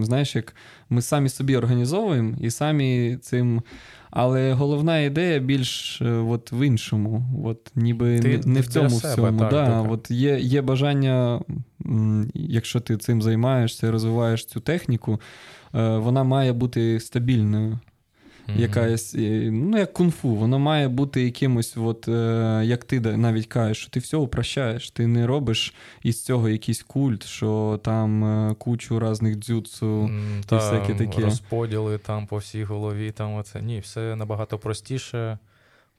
знаєш, як ми самі собі організовуємо і самі цим. Але головна ідея більш е, от в іншому. От ніби Ти не, не в цьому себе, всьому. так, да, так. от є, є бажання, якщо ти цим займаєшся, розвиваєш цю техніку, е, вона має бути стабільною. Якась, ну, як кунг-фу, воно має бути якимось, от, е, як ти навіть кажеш, що ти все упрощаєш, ти не робиш із цього якийсь культ, що там е, кучу різних дзюцу. І там всяке таке. Розподіли там по всій голові. Там оце. Ні, все набагато простіше.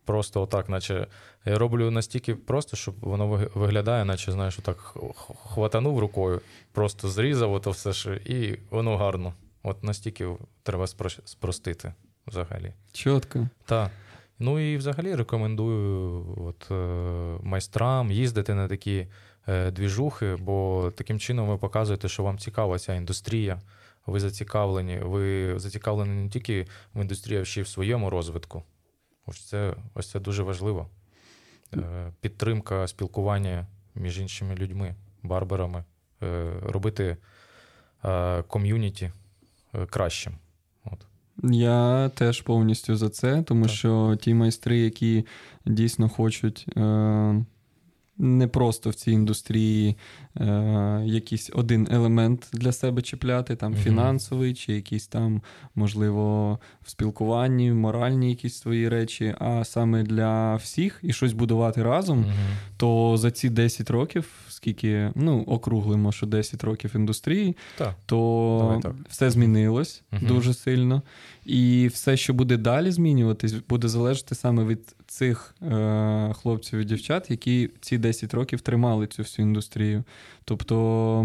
Просто отак, наче я роблю настільки просто, щоб воно виглядає, наче знаєш, отак хватанув рукою, просто зрізав ото все ж, і воно гарно. От настільки треба спростити взагалі. Чітко. Так. Ну і взагалі рекомендую от, е, майстрам їздити на такі е, двіжухи, бо таким чином ви показуєте, що вам цікава ця індустрія. Ви зацікавлені. Ви зацікавлені не тільки в індустрії, а ще й в своєму розвитку. Ось це, ось це дуже важливо. Е, підтримка спілкування між іншими людьми, барберами, робити ком'юніті кращим. Я теж повністю за це, тому Так. що ті майстри, які дійсно хочуть е, не просто в цій індустрії е, якийсь один елемент для себе чіпляти, там Мгм. фінансовий, чи якийсь там, можливо, в спілкуванні, моральні якісь свої речі, а саме для всіх і щось будувати разом, Мгм. то за ці 10 років, скільки ну, округлимо, що 10 років індустрії, Так. то Давай так. все змінилось Мгм. дуже сильно. І все, що буде далі змінюватись, буде залежати саме від цих е, хлопців і дівчат, які ці 10 років тримали цю всю індустрію. Тобто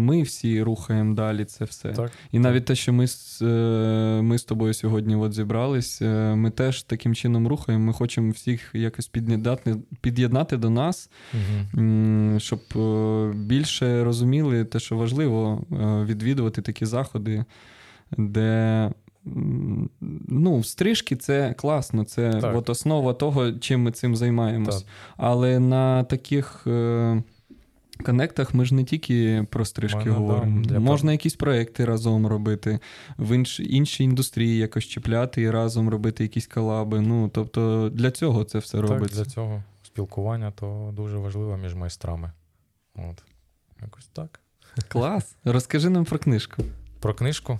ми всі рухаємо далі це все. Так. І навіть те, що ми з, е, ми з тобою сьогодні от зібрались, е, ми теж таким чином рухаємо. Ми хочемо всіх якось під'єднати, під'єднати до нас. М, щоб е, більше розуміли те, що важливо відвідувати такі заходи, де ну, стрижки це класно, це Так. от основа того, чим ми цим займаємось. Так. Але на таких. е, Коннектах ми ж не тільки про стрижки да, говоримо. для Можна якісь проекти разом робити, в інш, іншій індустрії якось чіпляти і разом робити якісь колаби. Ну, тобто для цього це все Так, робиться. для цього спілкування то дуже важливо між майстрами. От. Якось так. Клас. Розкажи нам про книжку. Про книжку.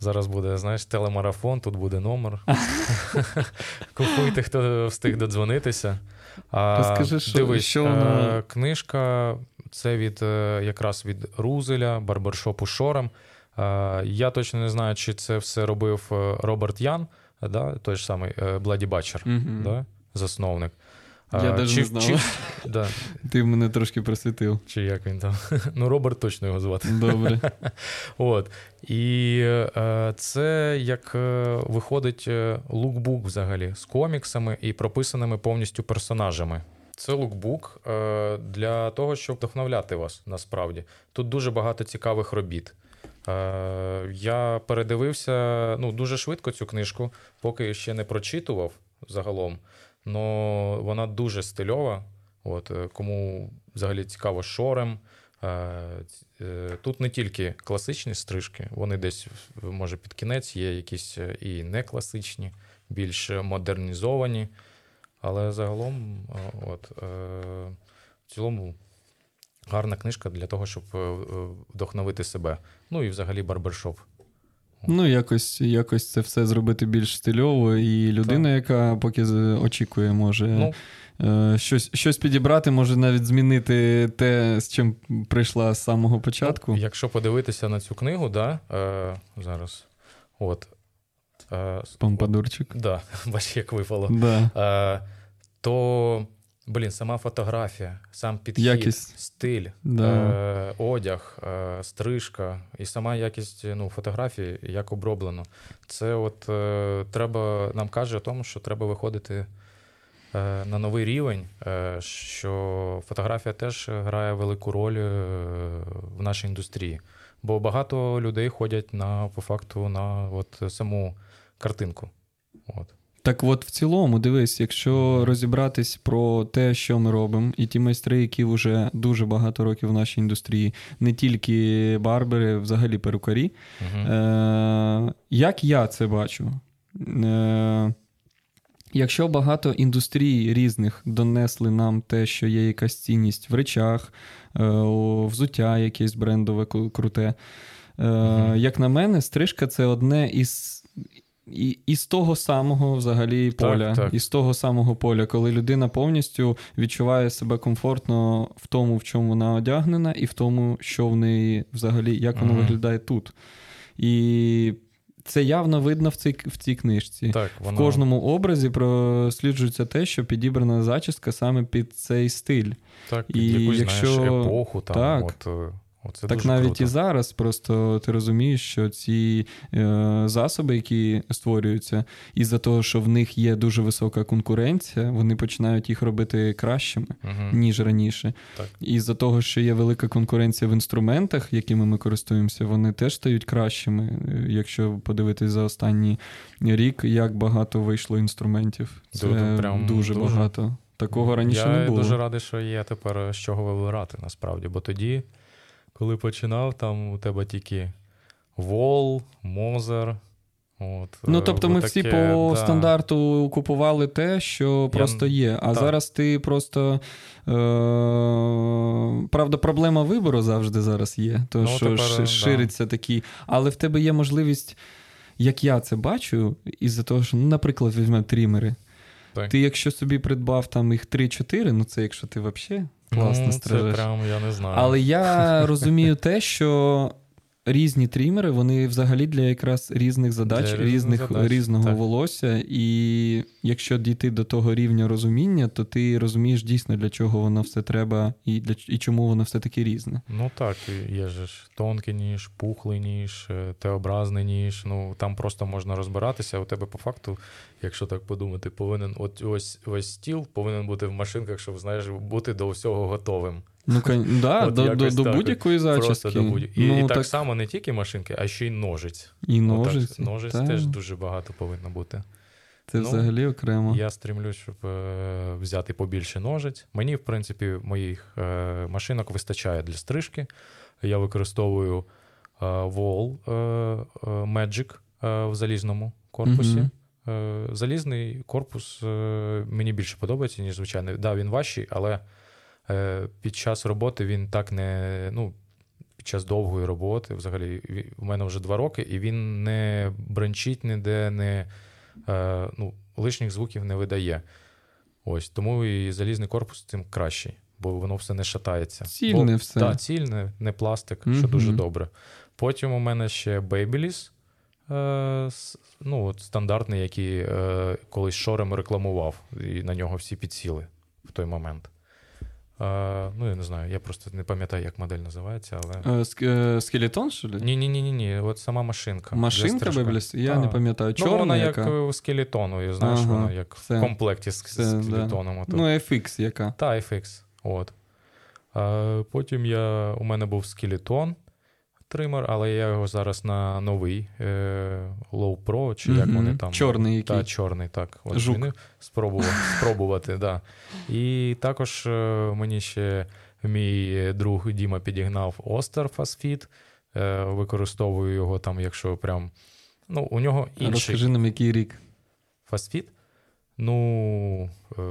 Зараз буде, знаєш, телемарафон, тут буде номер. Купуйте, хто встиг додзвонитися. Розкажи, що, дивись, що воно... е, книжка це від е, якраз від Рузела, барбершопу Шорем. Е, Я точно не знаю, чи це все робив Роберт Ян, да, той ж самий Bloody Butcher, угу. да, засновник. Я даже чи, не знав. Чи, да, Ти мене трошки просвітив. чи як він там? Ну, Роберт точно його звати. Добре. От. І е, це як е, виходить е, lookbook взагалі з коміксами і прописаними повністю персонажами. Це лукбук е, для того, щоб вдохновляти вас насправді. Тут дуже багато цікавих робіт. Е, я передивився ну, дуже швидко цю книжку, поки ще не прочитував загалом. Но вона дуже стильова. От, е, кому взагалі цікаво шорем. Е, е, Тут не тільки класичні стрижки, вони десь, може, під кінець є якісь і не класичні, більш модернізовані. Але загалом, от, в цілому, гарна книжка для того, щоб вдохновити себе. Ну і взагалі барбершоп. Ну, якось, якось це все зробити більш стильово, і людина, яка поки очікує, може Ну, е, щось, щось підібрати, може навіть змінити те, з чим прийшла з самого початку. Ну, якщо подивитися на цю книгу, да, е, зараз. От. Е, Помпадурчик. Да, бач, як випало. Да. Е, то, блін, сама фотографія, сам підхід, Якість. стиль, Да. е, одяг, е, стрижка і сама якість ну, фотографії, як оброблено. Це от е, треба, нам каже о тому, що треба виходити е, на новий рівень, е, що фотографія теж грає велику роль е, в нашій індустрії. Бо багато людей ходять на, по факту на от саму картинку. От. Так от, в цілому, дивись, якщо розібратись про те, що ми робимо, і ті майстри, які вже дуже багато років в нашій індустрії, не тільки барбери, взагалі перукарі, Угу. Е, як я це бачу? Е, якщо багато індустрій різних донесли нам те, що є якась цінність в речах, е, у взуття якесь брендове круте. Мгм. Як на мене, стрижка це одне із. І, із того самого взагалі Так, поля, так. із того самого поля, коли людина повністю відчуває себе комфортно в тому, в чому вона одягнена, і в тому, що в неї взагалі, як воно Мгм. виглядає тут. І це явно видно в цій, в цій книжці. Так, воно... В кожному образі просліджується те, що підібрана зачіска саме під цей стиль. Так, І якусь, якщо- знаєш, епоху там. Так. От, е, оце так навіть круто. і зараз просто ти розумієш, що ці е, засоби, які створюються, із-за того, що в них є дуже висока конкуренція, вони починають їх робити кращими, Мгм. ніж раніше. Так. Із-за того, що є велика конкуренція в інструментах, якими ми користуємося, вони теж стають кращими. Е, Якщо подивитись за останній рік, як багато вийшло інструментів. Це Дуже, прям дуже, дуже. багато. Такого раніше Я не було. Я дуже радий, що є тепер з чого вибирати насправді. Бо тоді, коли починав, там у тебе тільки Вол, Мозер. От, Ну, е, тобто, ми всі по да. стандарту купували те, що Я- просто є. А так. зараз ти просто. Е- правда, проблема вибору завжди зараз є. То Ну, що тепер, ши- да. шириться такі. Але в тебе є можливість, як я це бачу, із-за того, що, ну, наприклад, візьмемо трімери. Так. Ти, якщо собі придбав там їх 3-4, ну це якщо ти взагалі класно ну, це прям, я не знаю. Але я розумію те, що різні трімери, вони взагалі для якраз різних задач, Для різних задач, різного так. волосся. І якщо дійти до того рівня розуміння, то ти розумієш дійсно, для чого воно все треба, і для і чому воно все таки різне. Ну так, є ж тонкий ніж, пухлий ніж, е, Т-образний ніж. Ну там просто можна розбиратися. У тебе по факту, якщо так подумати, повинен от ось весь стіл повинен бути в машинках, щоб знаєш, бути до всього готовим. Ну, кон- да, От до, до, якось до так. будь-якої зачіски. Просто до будь і, ну, і так, само не тільки машинки, а ще й ножиць. і Отак, ножиць Та, теж дуже багато повинно бути. Це ну, взагалі окремо. Я стремлюсь, щоб е, взяти побільше ножиць. Мені, в принципі, моїх е, машинок вистачає для стрижки. Я використовую е, Wall е, е, Magic е, в залізному корпусі. Е, залізний корпус е, мені більше подобається, ніж звичайний. Да, він важчий, але під час роботи він так не. Ну, під час довгої роботи, взагалі, в мене вже два роки, і він не бранчить ніде, не е, ну, лишніх звуків не видає. Ось тому і залізний корпус тим кращий, бо воно все не шатається. Цільне бо, все. Так, цільне, не пластик, що дуже добре. Потім у мене ще Babyliss, е, ну, от стандартний, який е, колись Шорем рекламував, і на нього всі підсіли в той момент. Е, ну, я не знаю, я просто не пам'ятаю, як модель називається, але. Е, е, Скелетон, що ли? Ні, ні, ні, ні, ні. От сама машинка. Машинка. Бебліс? Я а. не пам'ятаю. Ну, Чорна вона яка? як у скелетону, знаєш, Ага, вона як це, в комплекті з це, скелетоном. Да. Ну, FX яка. Та, FX. От. А, потім я, у мене був скелетон тример, але я його зараз на новий е, Low Pro, чи як вони там. Чорний який. Та, чорний, так. От Жук. Спробував, спробувати, да. І також е, мені ще мій друг Діма підігнав Остер Фасфіт. Е, використовую його там, якщо прям. Ну, у нього інший Розкажи нам, який рік. фастфіт. Ну, е,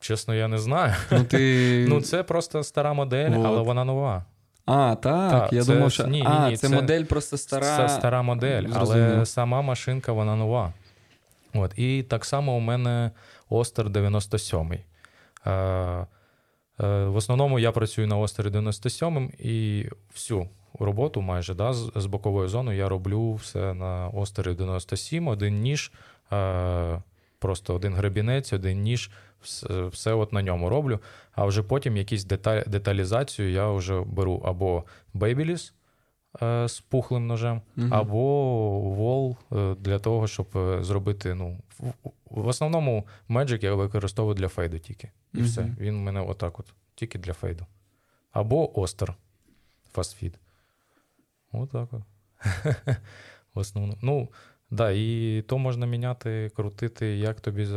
чесно, я не знаю. Ну, ти... Ну, це просто стара модель, Вот. але вона нова. А, так. Так, я це- думав, що. ні, ні, а, ні, це, це- модель просто стара. Це стара модель, Зрозуміло. але сама машинка вона нова. От. І так само у мене Остер 97. Е, е, в основному я працюю на Остері 97 і всю роботу майже да, з, з боковою зоною я роблю все на Остері 97, один ніж, е, просто один гребінець, один ніж, все, все от на ньому роблю. А вже потім якісь деталь, деталізацію я вже беру або Babyliss е, з пухлим ножем, Мгм. або вол е, для того, щоб е, зробити. Ну, в, в основному Magic я використовую для фейду тільки. І Мгм. все. Він у мене отак от, тільки для фейду. Або Остер фастфід. Отак от. В основному. Ну, да, і то можна міняти, крутити, як тобі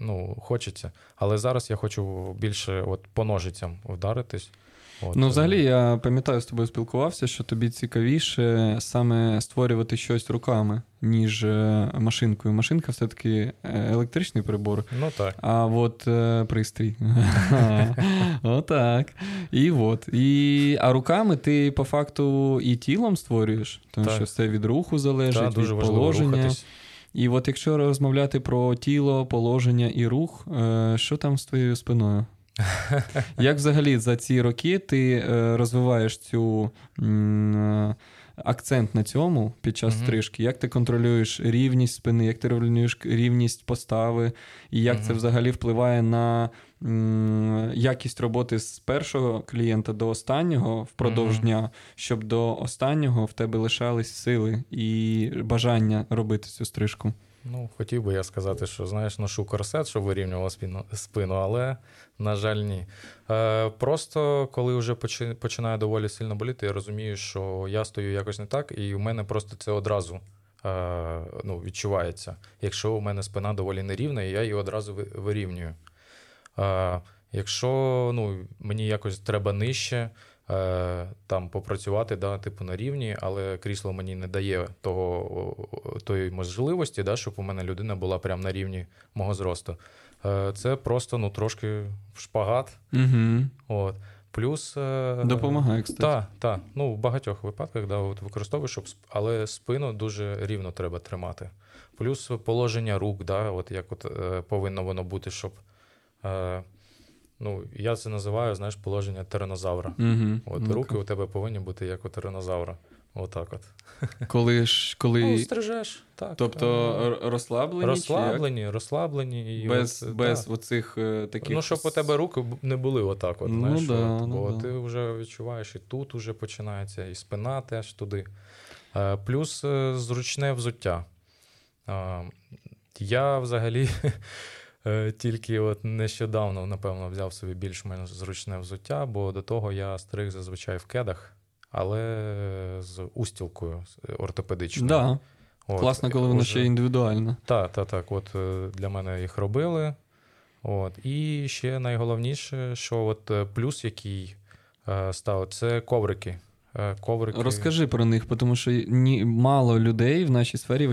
ну, хочеться. Але зараз я хочу більше от, по ножицям вдаритись. От, Ну, е, взагалі, я пам'ятаю, з тобою спілкувався, що тобі цікавіше саме створювати щось руками, ніж е, машинкою. Машинка все-таки е, електричний прибор, Ну так. а от пристрій. Отак. І от. І, а руками ти по факту і тілом створюєш, тому що все від руху залежить, від положення. І от якщо розмовляти про тіло, положення і рух, що там з твоєю спиною? Як взагалі за ці роки ти е, розвиваєш цю е, акцент на цьому під час стрижки? Як ти контролюєш рівність спини, як ти контролюєш рівність постави, і як це взагалі впливає на якість роботи з першого клієнта до останнього впродовж дня, щоб до останнього в тебе лишались сили і бажання робити цю стрижку? Ну, хотів би я сказати, що знаєш, ношу корсет, щоб вирівнював спину, спину, але, на жаль, ні. Е, просто коли вже починає доволі сильно боліти, я розумію, що я стою якось не так, і в мене просто це одразу е, ну, відчувається. Якщо у мене спина доволі нерівна, і я її одразу вирівнюю. Е, якщо ну, мені якось треба нижче, там попрацювати, да, типу на рівні, але крісло мені не дає того, тої можливості, да, щоб у мене людина була прямо на рівні мого зросту. Е, це просто ну, трошки шпагат. Угу. От. Плюс. е, Допомагає, кстати. Так, так. Ну, в багатьох випадках да, от використовую, щоб сп- але спину дуже рівно треба тримати. Плюс положення рук, да, от як от, е, повинно воно бути, щоб. Е, ну, я це називаю, знаєш, положення тиранозавра. Угу. От руки у тебе повинні бути як у тиранозавра. Отак от. Коли ж коли. Ну, стрижеш, так. тобто е, розслаблені? розслаблені, розслаблені. І Без, от, без да. оцих е, таких. Ну, щоб у тебе руки не були отак, от, Ну знаєш, да, от, ну бо да. ти вже відчуваєш, і тут вже починається, і спина теж туди. Е, Плюс е, зручне взуття. Е, Я взагалі е, тільки от нещодавно, напевно, взяв собі більш-менш зручне взуття, бо до того я стриг зазвичай в кедах, але з устілкою ортопедичною. Да. От, Класно, коли воно ще індивідуально. так, так, так. От е, для мене їх робили. От. І ще найголовніше, що от е, плюс, який е, став, це коврики. Е, коврики. Розкажи про них, тому що ні, мало людей в нашій сфері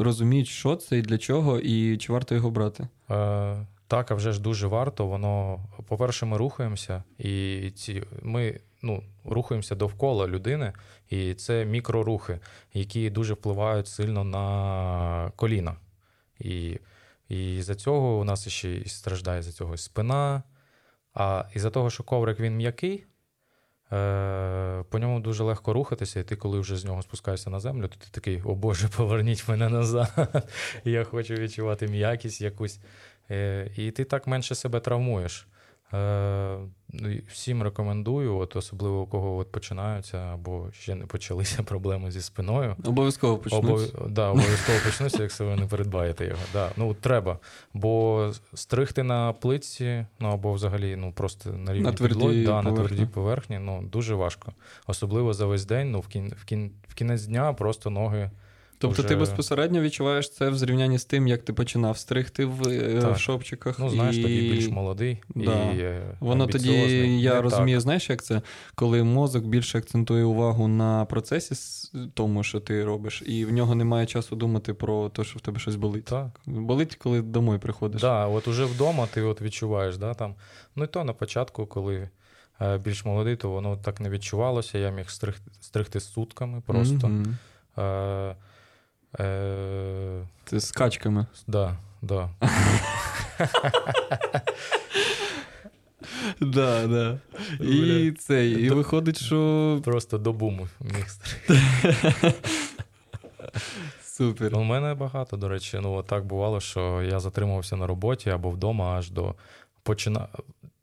розуміють, що це і для чого, і чи варто його брати. Е, Так, а вже ж дуже варто. Воно, по-перше, ми рухаємося, і ці ми ну, рухаємося довкола людини, і це мікрорухи, які дуже впливають сильно на коліна. І і за цього у нас ще і страждає за цього спина. А із-за того, що коврик він м'який, по ньому дуже легко рухатися, і ти, коли вже з нього спускаєшся на землю, то ти такий, о Боже, поверніть мене назад. Я хочу відчувати м'якість якусь. Е, і ти так менше себе травмуєш. Е, ну, всім рекомендую, от особливо у кого от починаються або ще не почалися проблеми зі спиною. Обов'язково почнуться. Обов... Да, обов'язково почнуться, якщо ви не передбаєте його. Да, ну треба. Бо стригти на плитці, ну або взагалі ну просто на рівні на тверді підлогі, да, на твердій поверхні, ну дуже важко. Особливо за весь день. Ну в кін... в, кін... в кінець дня просто ноги. Тобто Уже... ти безпосередньо відчуваєш це в зрівнянні з тим, як ти починав стригти в, в шопчиках. Ну, знаєш, і... тоді більш молодий. Да. і Воно тоді, я не розумію, так. знаєш, як це, коли мозок більше акцентує увагу на процесі тому, що ти робиш, і в нього немає часу думати про те, що в тебе щось болить. Так. Болить, коли домой приходиш. Так, да, от уже вдома ти от відчуваєш, да, там. Ну і то на початку, коли. Більш молодий, то воно так не відчувалося. Я міг стригти, стригти сутками просто. Mm-hmm. Е... Це з качками. Да, да. Да, да. І це, і виходить, що. Просто до буму міг Супер. У мене багато, до речі. Ну, так бувало, що я затримувався на роботі або вдома аж до почина...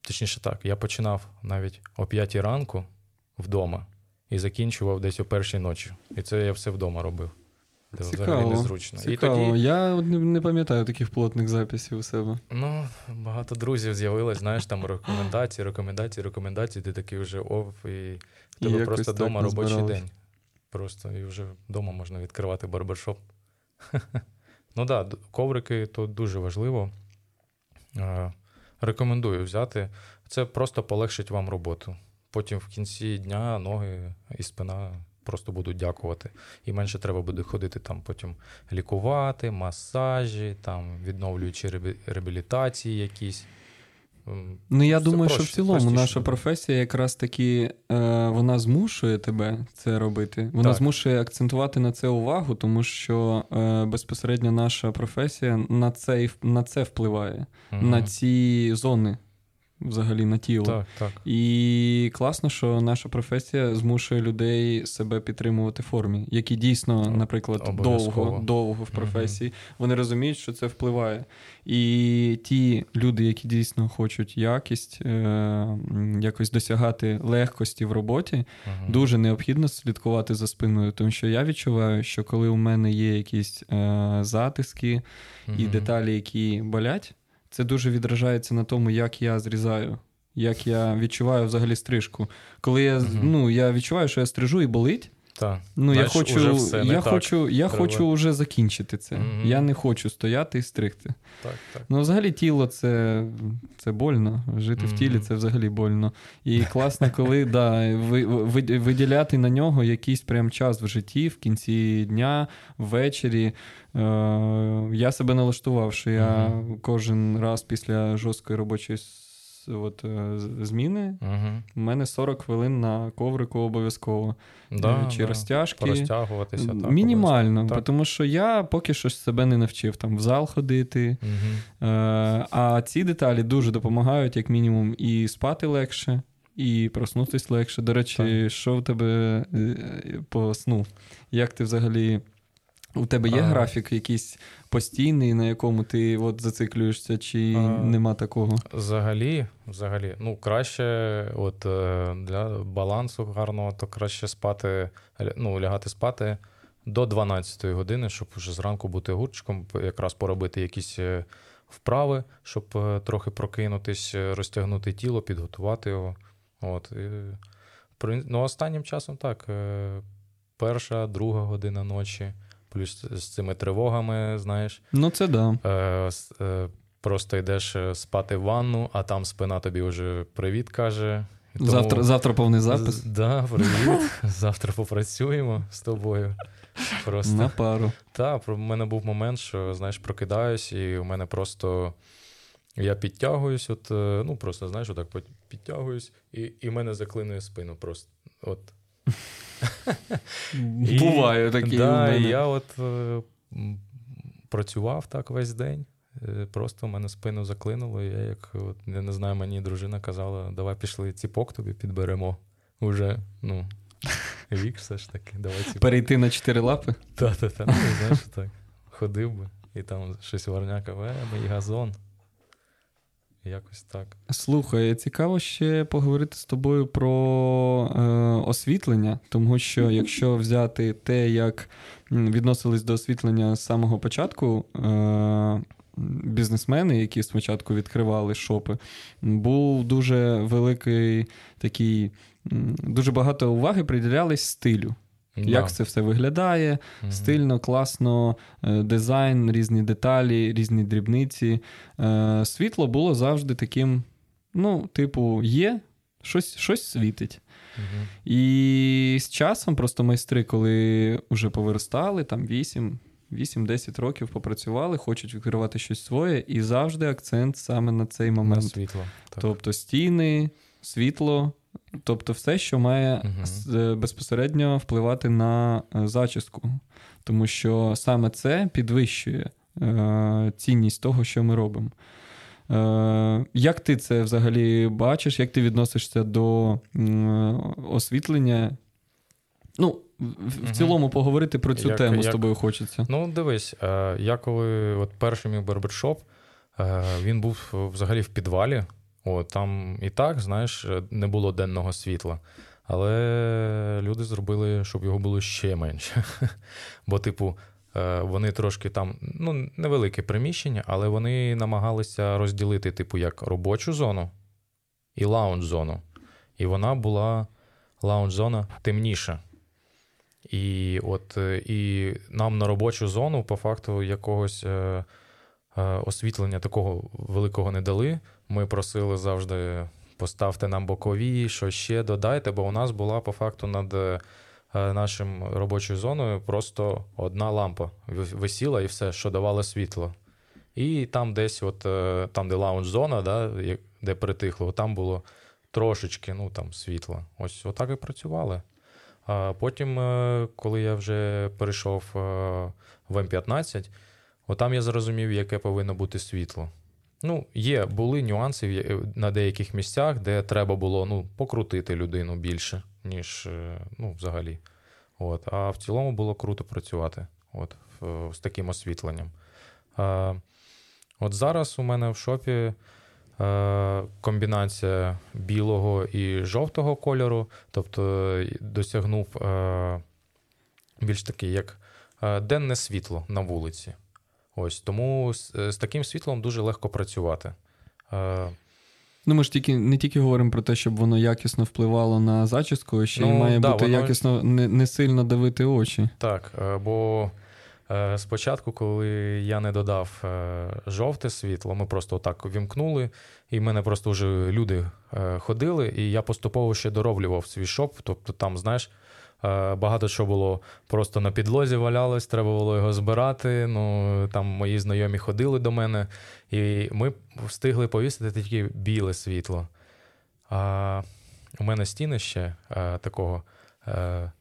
Точніше так, я починав навіть о п'ятій ранку вдома і закінчував десь о першій ночі. І це я все вдома робив. Цікаво. незручно. Цікаво. І тоді... Я не, пам'ятаю таких плотних записів у себе. Ну, багато друзів з'явилось, знаєш, там рекомендації, рекомендації, рекомендації. Ти такий вже ов, і тебе і просто вдома робочий день. Просто і вже вдома можна відкривати барбершоп. ну так, да, коврики то дуже важливо. Рекомендую взяти. Це просто полегшить вам роботу. Потім в кінці дня ноги і спина просто будуть дякувати. І менше треба буде ходити там потім лікувати, масажі, там відновлюючи реабілітації якісь. Ну, я це думаю, проще, що в цілому наша професія якраз таки е, вона змушує тебе це робити. Вона так. змушує акцентувати на це увагу, тому що е, безпосередньо наша професія на це на це впливає, угу. на ці зони взагалі на тіло. Так, так. І класно, що наша професія змушує людей себе підтримувати в формі, які дійсно, наприклад, довго довго в професії, угу. вони розуміють, що це впливає. І ті люди, які дійсно хочуть якість, е- якось досягати легкості в роботі, угу. дуже необхідно слідкувати за спиною. Тому що я відчуваю, що коли у мене є якісь е- затиски угу. і деталі, які болять це дуже відражається на тому, як я зрізаю, як я відчуваю взагалі стрижку. Коли я угу. ну, я відчуваю, що я стрижу і болить. Так. Ну, Знаєш, я хочу все я хочу, я хочу вже закінчити це. mm Я не хочу стояти і стригти. Так, так. Ну, взагалі, тіло це це больно. Жити mm в тілі це взагалі больно. І класно, коли да, ви, ви, виділяти на нього якийсь прям час в житті, в кінці дня, ввечері. Е, Я себе налаштував, що я mm кожен раз після жорсткої робочої от, е, зміни, угу. у мене 40 хвилин на коврику обов'язково. Да, Чи да. розтяжки. Розтягуватися. Так, Мінімально, так. тому що я поки що себе не навчив там в зал ходити. Угу. Е, А ці деталі дуже допомагають, як мінімум, і спати легше. І проснутися легше. До речі, так. що в тебе е, по сну? Як ти взагалі у тебе є а... графік якийсь постійний, на якому ти от зациклюєшся, чи а... нема такого? Взагалі, взагалі, ну краще, от е, для балансу гарного, то краще спати, ну, лягати спати до 12 години, щоб вже зранку бути гурчиком, якраз поробити якісь е, вправи, щоб е, трохи прокинутись, розтягнути тіло, підготувати його. От. Ну, Останнім часом так. Перша, друга година ночі плюс з цими тривогами, знаєш. Ну, це да. Е, е, Просто йдеш е, спати в ванну, а там спина тобі вже привіт каже. Тому... Завтра завтра повний запис. Так, да, привіт. Завтра попрацюємо з тобою. Просто. На пару. Так, у мене був момент, що знаєш, прокидаюсь, і у мене просто Я підтягуюсь, от, е, ну просто знаєш, отак підтягуюсь, і і мене заклинує спину. просто. От. Буває такі. Да, я от е, працював так весь день. Е, просто мене спину заклинуло. Я як от, я не знаю, мені дружина казала, давай пішли ціпок тобі підберемо. Уже, ну, вік все ж таки. давай ціпок. Перейти на чотири лапи? Так-так-так. Ну, знаєш, так. Ходив би, і там щось варняка, е, мій газон. Якось так. Слухай, цікаво ще поговорити з тобою про е, освітлення, тому що якщо взяти те, як відносились до освітлення з самого початку. Е, Бізнесмени, які спочатку відкривали шопи, був дуже великий такий, дуже багато уваги приділялись стилю. Да. Як це все виглядає, mm стильно, класно, е, дизайн, різні деталі, різні дрібниці. Е, світло було завжди таким, ну, типу, є, щось щось світить. mm І з часом просто майстри, коли вже повиростали, там 8. 8-10 років попрацювали, хочуть відкривати щось своє, і завжди акцент саме на цей момент. На світло. Так. Тобто стіни, світло, Тобто, все, що має угу. безпосередньо впливати на е, зачіску, тому що саме це підвищує е, цінність того, що ми робимо. Е, Як ти це взагалі бачиш? Як ти відносишся до е, освітлення? Ну, в, в цілому поговорити про цю як, тему як... з тобою хочеться. Ну, дивись, е, я коли от перший мій барбершоп, він був взагалі в підвалі. О, Там і так, знаєш, не було денного світла. Але люди зробили, щоб його було ще менше. Бо, типу, е, вони трошки там, ну, невелике приміщення, але вони намагалися розділити, типу, як робочу зону і лаунж-зону. І вона була лаунж-зона темніша. І от е, і нам на робочу зону, по факту, якогось е, освітлення такого великого не дали. Ми просили завжди поставте нам бокові, що ще додайте, бо у нас була по факту над е, нашим робочою зоною просто одна лампа висіла і все, що давало світло. І там десь, от е, там, де лаунж-зона, да, де притихло, там було трошечки ну, там, світла. Ось отак і працювали. А потім, е, коли я вже перейшов в М15, отам я зрозумів, яке повинно бути світло. Ну, є, були нюанси на деяких місцях, де треба було ну, покрутити людину більше, ніж е, ну, взагалі. От. А в цілому було круто працювати от, з таким освітленням. От зараз у мене в шопі комбінація білого і жовтого кольору, тобто досягнув більш таки як денне світло на вулиці. Ось тому з, е, з таким світлом дуже легко працювати. Е, Ну, ми ж тільки не тільки говоримо про те, щоб воно якісно впливало на зачіску, а ще ну, й має да, бути воно... якісно не не сильно давити очі. Так, е, бо спочатку, коли я не додав жовте світло, ми просто так вімкнули, і в мене просто вже люди ходили, і я поступово ще дороблював свій шоп. Тобто, там, знаєш, багато що було просто на підлозі валялось, треба було його збирати. Ну там мої знайомі ходили до мене, і ми встигли повісити тільки біле світло. А у мене стіни ще а, е, такого. А, е,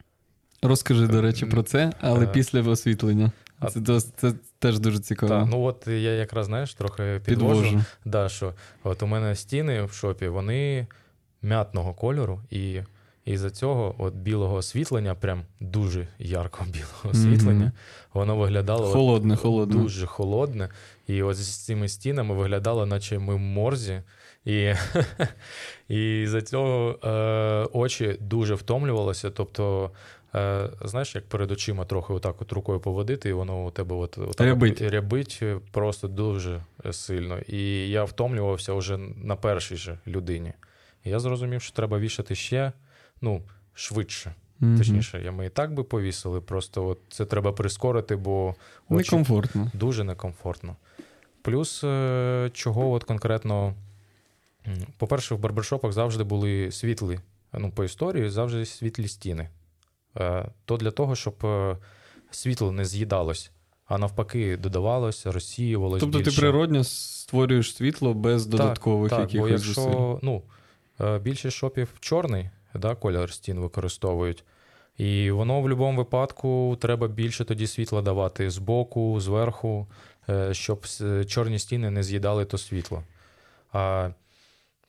Розкажи, до речі, про це, але а, після освітлення. Це, це, це теж дуже цікаво. Так, ну от я якраз знаєш, трохи підвожу. підвожу. Да, що от У мене стіни в шопі, вони м'ятного кольору, і і за цього от білого освітлення, прям дуже ярко білого освітлення, mm-hmm. воно виглядало холодне, от, холодне. дуже холодне. І от з цими стінами виглядало, наче ми в морзі. І і за цього е, очі дуже втомлювалися. Тобто, е, знаєш, як перед очима трохи отак от рукою поводити, і воно у тебе от, от рябить. рябить просто дуже сильно. І я втомлювався вже на першій же людині. І я зрозумів, що треба вішати ще ну, швидше. Mm-hmm. Точніше, ми і так би повісили, просто от це треба прискорити, бо очі некомфортно. дуже некомфортно. Плюс, е, чого от конкретно, по-перше, в барбершопах завжди були світлі, ну, по історії завжди світлі стіни. Е, то для того, щоб е, світло не з'їдалось а навпаки, додавалось, розсіювалось. Тобто більше. ти природньо створюєш світло без додаткових так, якихось бо якщо, зусиль. ну, більшість шопів чорний, да, колір стін використовують. І воно в будь-якому випадку треба більше тоді світла давати збоку, зверху, е, щоб чорні стіни не з'їдали то світло. А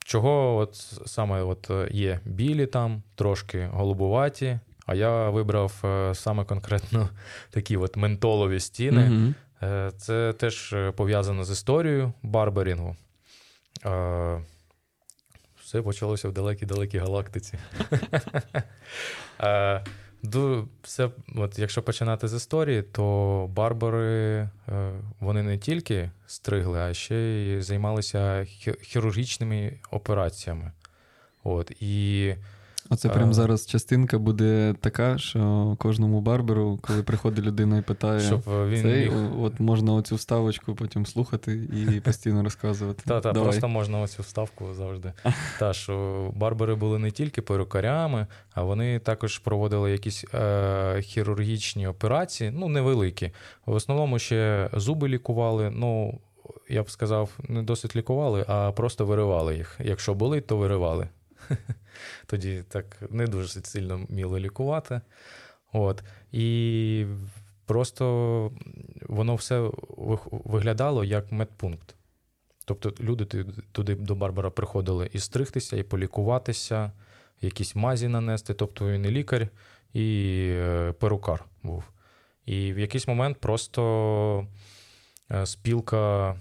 чого от саме от е, є білі там, трошки голубуваті, а я вибрав е, саме конкретно такі от ментолові стіни. Е, Це теж е, пов'язано з історією барберінгу. Все почалося в далекій-далекій галактиці. Е, Все, от якщо починати з історії, то барбари е, вони не тільки стригли, а ще й займалися хірургічними операціями. От, і Оце прям А. зараз частинка буде така, що кожному барберу, коли приходить людина і питає, щоб він цей, міг от можна оцю вставочку потім слухати і постійно розказувати. Та, та, просто можна оцю вставку завжди. Та, що барбери були не тільки перукарями, а вони також проводили якісь е, хірургічні операції, ну, невеликі. В основному ще зуби лікували. Ну, я б сказав, не досить лікували, а просто виривали їх. Якщо болить, то виривали. Тоді так не дуже сильно вміли лікувати. От. І просто воно все виглядало як медпункт. Тобто люди туди до Барбара приходили і стригтися, і полікуватися, якісь мазі нанести. Тобто він і лікар, і е, перукар був. І в якийсь момент просто е, спілка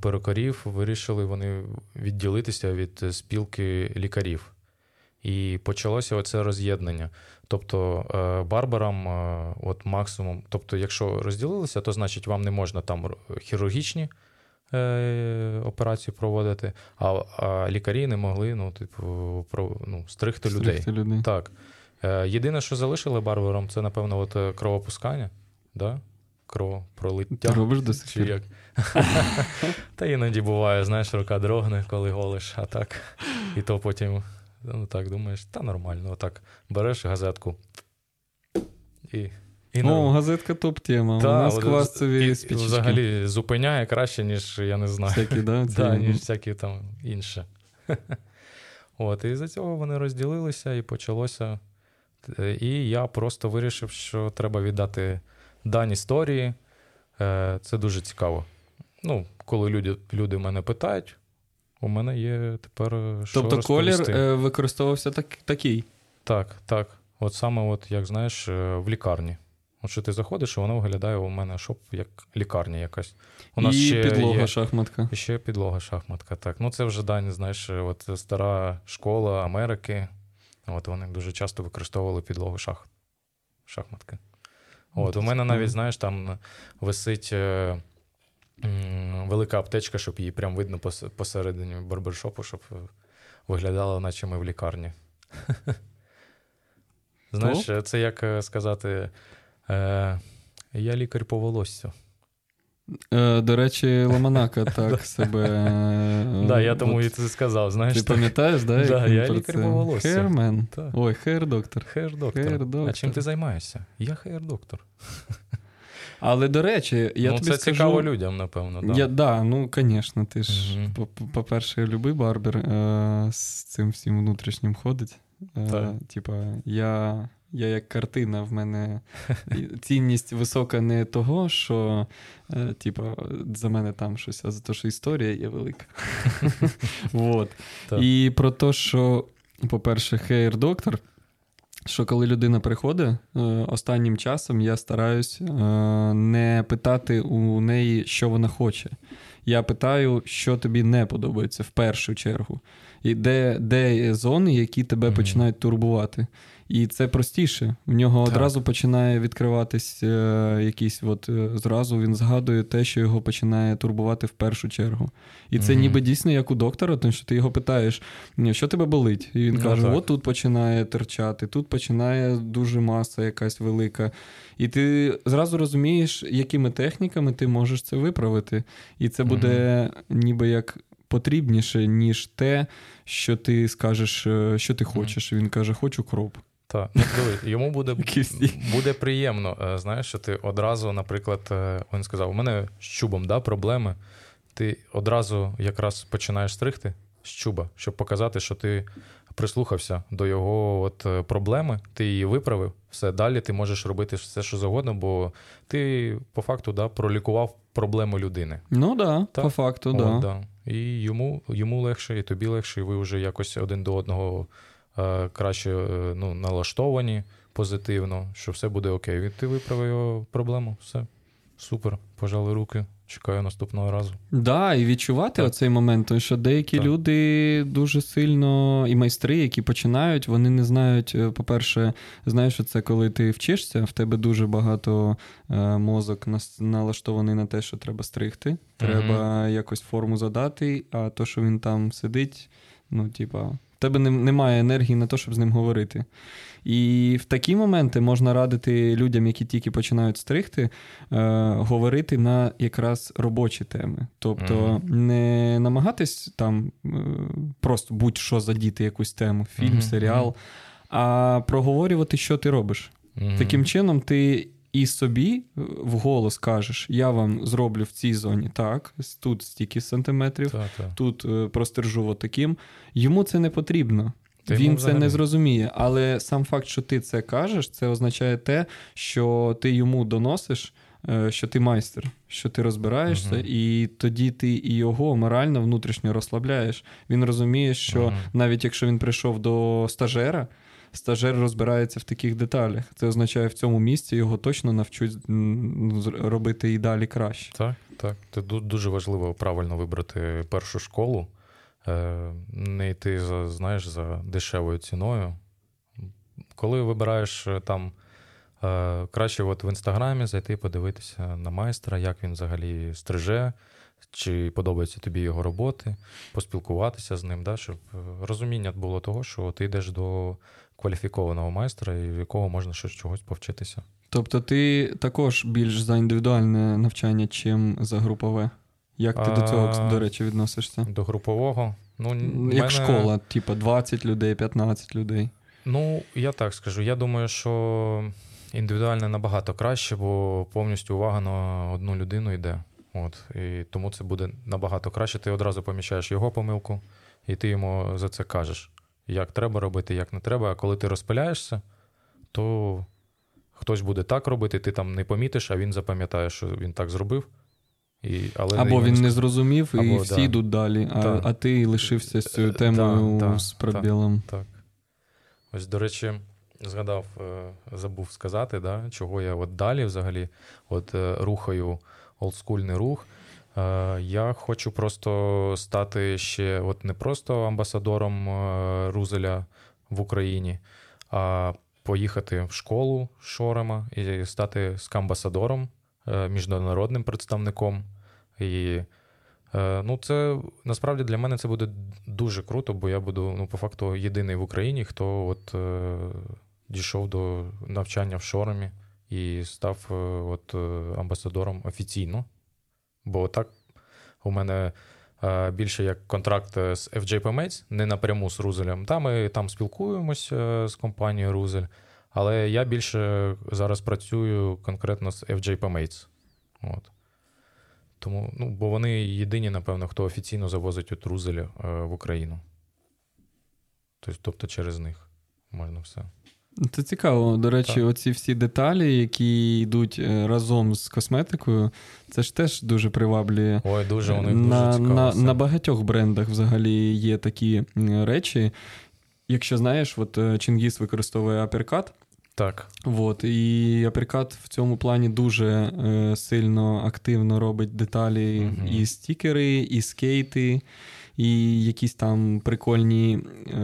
перукарів вирішили вони відділитися від е, спілки лікарів. І почалося оце роз'єднання. Тобто е, барбарам, е, от максимум, тобто, якщо розділилися, то значить вам не можна там хірургічні операції проводити, а, а лікарі не могли ну, типу, про, ну, стригти людей. Стригти людей. Так. Е, єдине, що залишили барбарам, це, напевно, от кровопускання, да? Ти робиш до сих пір? Та іноді буває, знаєш, рука дрогне, коли голиш, а так. І то потім, ну так, думаєш, та нормально, отак береш газетку. І, і О, норм- газетка топ-тема. У нас от, квасові і спічки. Взагалі зупиняє краще, ніж я не знаю. Всякі, да? Да, ну, ніж всякі там інше. От, і за цього вони розділилися і почалося. Е, І я просто вирішив, що треба віддати дань історії. Е, Це дуже цікаво. Ну, коли люди, люди мене питають, у мене є тепер. е, Що Тобто колір розповісти. е, використовувався так, такий. Так, так. От саме, от, як знаєш, е, в лікарні. От що ти заходиш, і воно виглядає у мене шоп як лікарня якась. У нас і ще підлога є... шахматка. І ще підлога шахматка. Так. Ну, це вже дань, знаєш, от стара школа Америки. От вони дуже часто використовували підлогу шах... шахматки. От, у мене навіть, знаєш, там висить велика аптечка, щоб її прям видно посередині барбершопу, щоб е, виглядало, наче ми в лікарні. Знаєш, е, це як е, сказати: е, я лікар по волоссю. Е, до речі, Ламанака так себе. Да, я тому і це сказав, знаєш. Ти пам'ятаєш, да? Да, я лікар по волосю. Хейрмен. Так. Ой, хейр-доктор. Хейр-доктор. Хейр-доктор. А чим ти займаєшся? Я хейр-доктор. Але до речі, я ну, тобі це скажу, цікаво людям, напевно. Да. Я, да, ну, звісно, ти ж, по- по-перше, любий барбер е, з цим всім внутрішнім ходить. Е, Типа, я, я як картина, в мене цінність висока не того, що е, типа, за мене там щось, а за те, що історія є велика. Вот. І про те, що, по-перше, хейр-доктор. Що коли людина приходить, е, останнім часом я стараюсь е, не питати у неї, що вона хоче. Я питаю, що тобі не подобається в першу чергу. І де, де є зони, які тебе Мгм. починають турбувати. І це простіше. В нього Так. одразу починає відкриватись е, якийсь, от е, зразу він згадує те, що його починає турбувати в першу чергу. І це Мгм. ніби дійсно як у доктора, тому що ти його питаєш, що тебе болить? І він Ну, каже: так. от тут починає терчати, тут починає дуже маса якась велика. І ти зразу розумієш, якими техніками ти можеш це виправити. І це буде ніби як потрібніше, ніж те, що ти скажеш, е, що ти хочеш. Він каже, хочу кроп. Так, ну, дивись, йому буде буде приємно. е, Знаєш, що ти одразу, наприклад, е, він сказав: у мене з чубом да, проблеми. Ти одразу якраз починаєш стригти з чуба, щоб показати, що ти прислухався до його от е, проблеми, ти її виправив. Все далі ти можеш робити все, що завгодно, бо ти по факту да, пролікував проблему людини. Ну да, Так. по факту, От, да. да. І йому, йому легше, і тобі легше, і ви вже якось один до одного краще е, ну, налаштовані позитивно, що все буде окей. І ти виправив його проблему, все. Супер. Пожали руки. Чекаю наступного разу. Да, і відчувати Так. оцей момент, тому що деякі Так. люди дуже сильно, і майстри, які починають, вони не знають, е, по-перше, знаєш, що це коли ти вчишся, в тебе дуже багато е, мозок налаштований на те, що треба стригти, треба якось форму задати, а то, що він там сидить, ну, типа, тебе не- немає енергії на те, щоб з ним говорити. І в такі моменти можна радити людям, які тільки починають стригти, е, говорити на якраз робочі теми. Тобто не намагатись там е, просто будь-що задіти якусь тему, фільм, Мгм, серіал, а проговорювати, що ти робиш. Мгм. Таким чином, ти і собі е, вголос кажеш: я вам зроблю в цій зоні так, тут стільки сантиметрів, Та, та. тут е, простержу отаким. Йому це не потрібно. Та Він це не зрозуміє. Але сам факт, що ти це кажеш, це означає те, що ти йому доносиш, е, що ти майстер, що ти розбираєшся, Мгм. і тоді ти і його морально внутрішньо розслабляєш. Він розуміє, що Мгм. навіть якщо він прийшов до стажера. Стажер розбирається в таких деталях. Це означає, в цьому місці його точно навчуть робити і далі краще. Так, так. Це дуже важливо правильно вибрати першу школу, е, не йти за, знаєш, за дешевою ціною. Коли вибираєш е, там, е, краще от в інстаграмі зайти подивитися на майстра, як він взагалі стриже, чи подобаються тобі його роботи, поспілкуватися з ним, да, щоб розуміння було того, що ти йдеш до кваліфікованого майстра, і в якого можна щось чогось повчитися. Тобто ти також більш за індивідуальне навчання, чим за групове. Як ти до цього, до речі, відносишся? До групового. Ну, Як мене- школа, типу 20 людей, 15 людей. Ну, я так скажу. Я думаю, що індивідуально набагато краще, бо повністю увага на одну людину йде. От. І тому це буде набагато краще. Ти одразу помічаєш його помилку, і ти йому за це кажеш, як треба робити, як не треба. А коли ти розпиляєшся, то хтось буде так робити, ти там не помітиш, а він запам'ятає, що він так зробив. І, але Або йому він не зрозумів, і всі да. йдуть далі, а, Так. а ти лишився з цією Е, темою да, да, з пробілом. Так. Ось, до речі, згадав, е, забув сказати, да, чого я от далі взагалі от, е, рухаю олдскульний рух. Е, Я хочу просто стати ще от не просто амбасадором е, Рузеля в Україні, а поїхати в школу Шорема і стати скамбасадором, е, міжнародним представником. І Ну, це насправді для мене це буде дуже круто, бо я буду ну, по факту єдиний в Україні, хто от, дійшов до навчання в Шоромі і став от, амбасадором офіційно. Бо так у мене е, більше як контракт е, з FJ Mates, не напряму з Рузелем. Та ми там спілкуємось е, з компанією Рузель, але я більше зараз працюю конкретно з FJ Mates. От. Тому, ну, бо вони єдині, напевно, хто офіційно завозить от Рузеля в Україну. Тобто, тобто через них можна все. Це цікаво. До речі, Так. оці всі деталі, які йдуть е, разом з косметикою, це ж теж дуже приваблює. Ой, дуже у них на, дуже цікаво. на, на багатьох брендах взагалі є такі речі. Якщо знаєш, от е, Чингіс використовує аперкат, Так. От, і аперкат в цьому плані дуже е, сильно активно робить деталі Мгм. і стікери, і скейти, і якісь там прикольні е,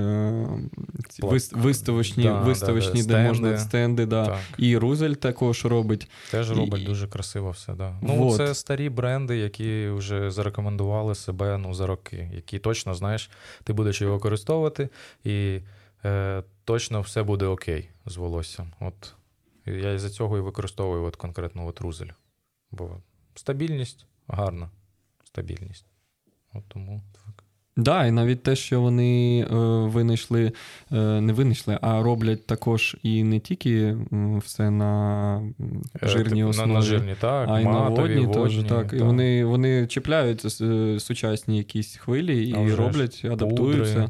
вис- виставочні, Да, да, виставочні да, де стенди. можна стенди. Да. так. І Рузель також робить. Теж І- робить дуже красиво все, да. Ну, Вот. це старі бренди, які вже зарекомендували себе ну, за роки, які точно знаєш, ти будеш його використовувати, і е, точно все буде окей з волоссям. От я із-за цього і використовую от конкретно от рузель. Бо стабільність гарна. Стабільність. От тому. Да, і навіть те, що вони е, винайшли, е, не винайшли, а роблять також і не тільки все на Е, жирній основі, на, на жирні, так, а й на водні водні теж. так. Так. І вони, вони чіпляються з- сучасні якісь хвилі і роблять, адаптуються. Пудри.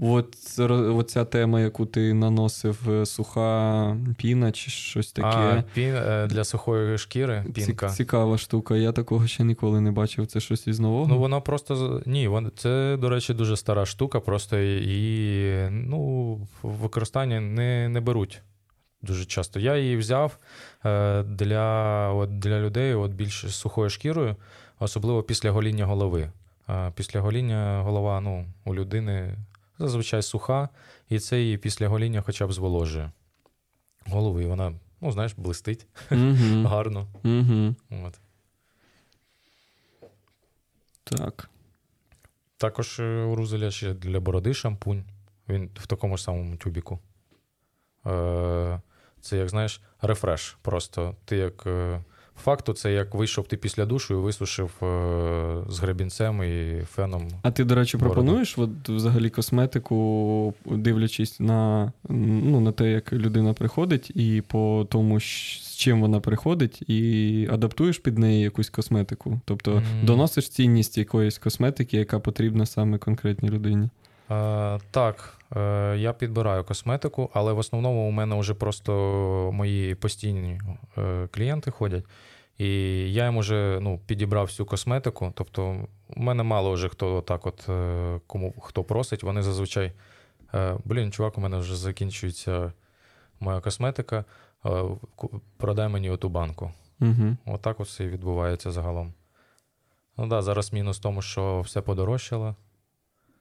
От ро- оця тема, яку ти наносив, е, суха піна чи щось таке. А, пін, е, для сухої шкіри Ці- пінка. Цікава штука. Я такого ще ніколи не бачив. Це щось із нового. Ну, вона просто. Ні, вон- це, до речі, дуже стара штука, просто і ну, використання не, не беруть дуже часто. Я її взяв е, для, от, для людей от, більш сухою шкірою, особливо після гоління голови. Після гоління голова ну, у людини зазвичай суха, і це її після гоління хоча б зволожує. Голову, і вона, ну, знаєш, блистить Угу. гарно. Угу. От. Так. Також е, у Рузеля ще для бороди шампунь. Він в такому ж самому тюбіку. Е, Це, як знаєш, рефреш. Просто ти як. Факту, це як вийшов ти після душу і висушив е, з гребінцем і феном. А ти, до речі, Бороду. пропонуєш от, взагалі косметику, дивлячись на, ну, на те, як людина приходить, і по тому, з чим вона приходить, і адаптуєш під неї якусь косметику. Тобто Мгм. доносиш цінність якоїсь косметики, яка потрібна саме конкретній людині. Е, так, я підбираю косметику, але в основному у мене вже просто мої постійні е, клієнти ходять. І я їм уже ну, підібрав всю косметику. Тобто, у мене мало вже хто так, от е, кому хто просить, вони зазвичай. е, Блін, чувак, у мене вже закінчується моя косметика. е, Продай мені оту банку. Угу. Отак от все і відбувається загалом. Ну так, да, зараз мінус в тому, що все подорожчало.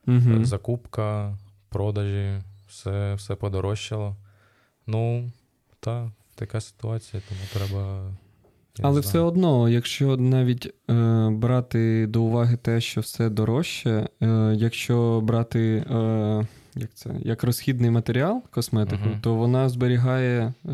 Угу. Закупка, продажі, все, все подорожчало. Ну, та, така ситуація, тому треба. Але все одно, якщо навіть е, брати до уваги те, що все дорожче, е, якщо брати е, як це, як розхідний матеріал косметику, Мгм. то вона зберігає, е,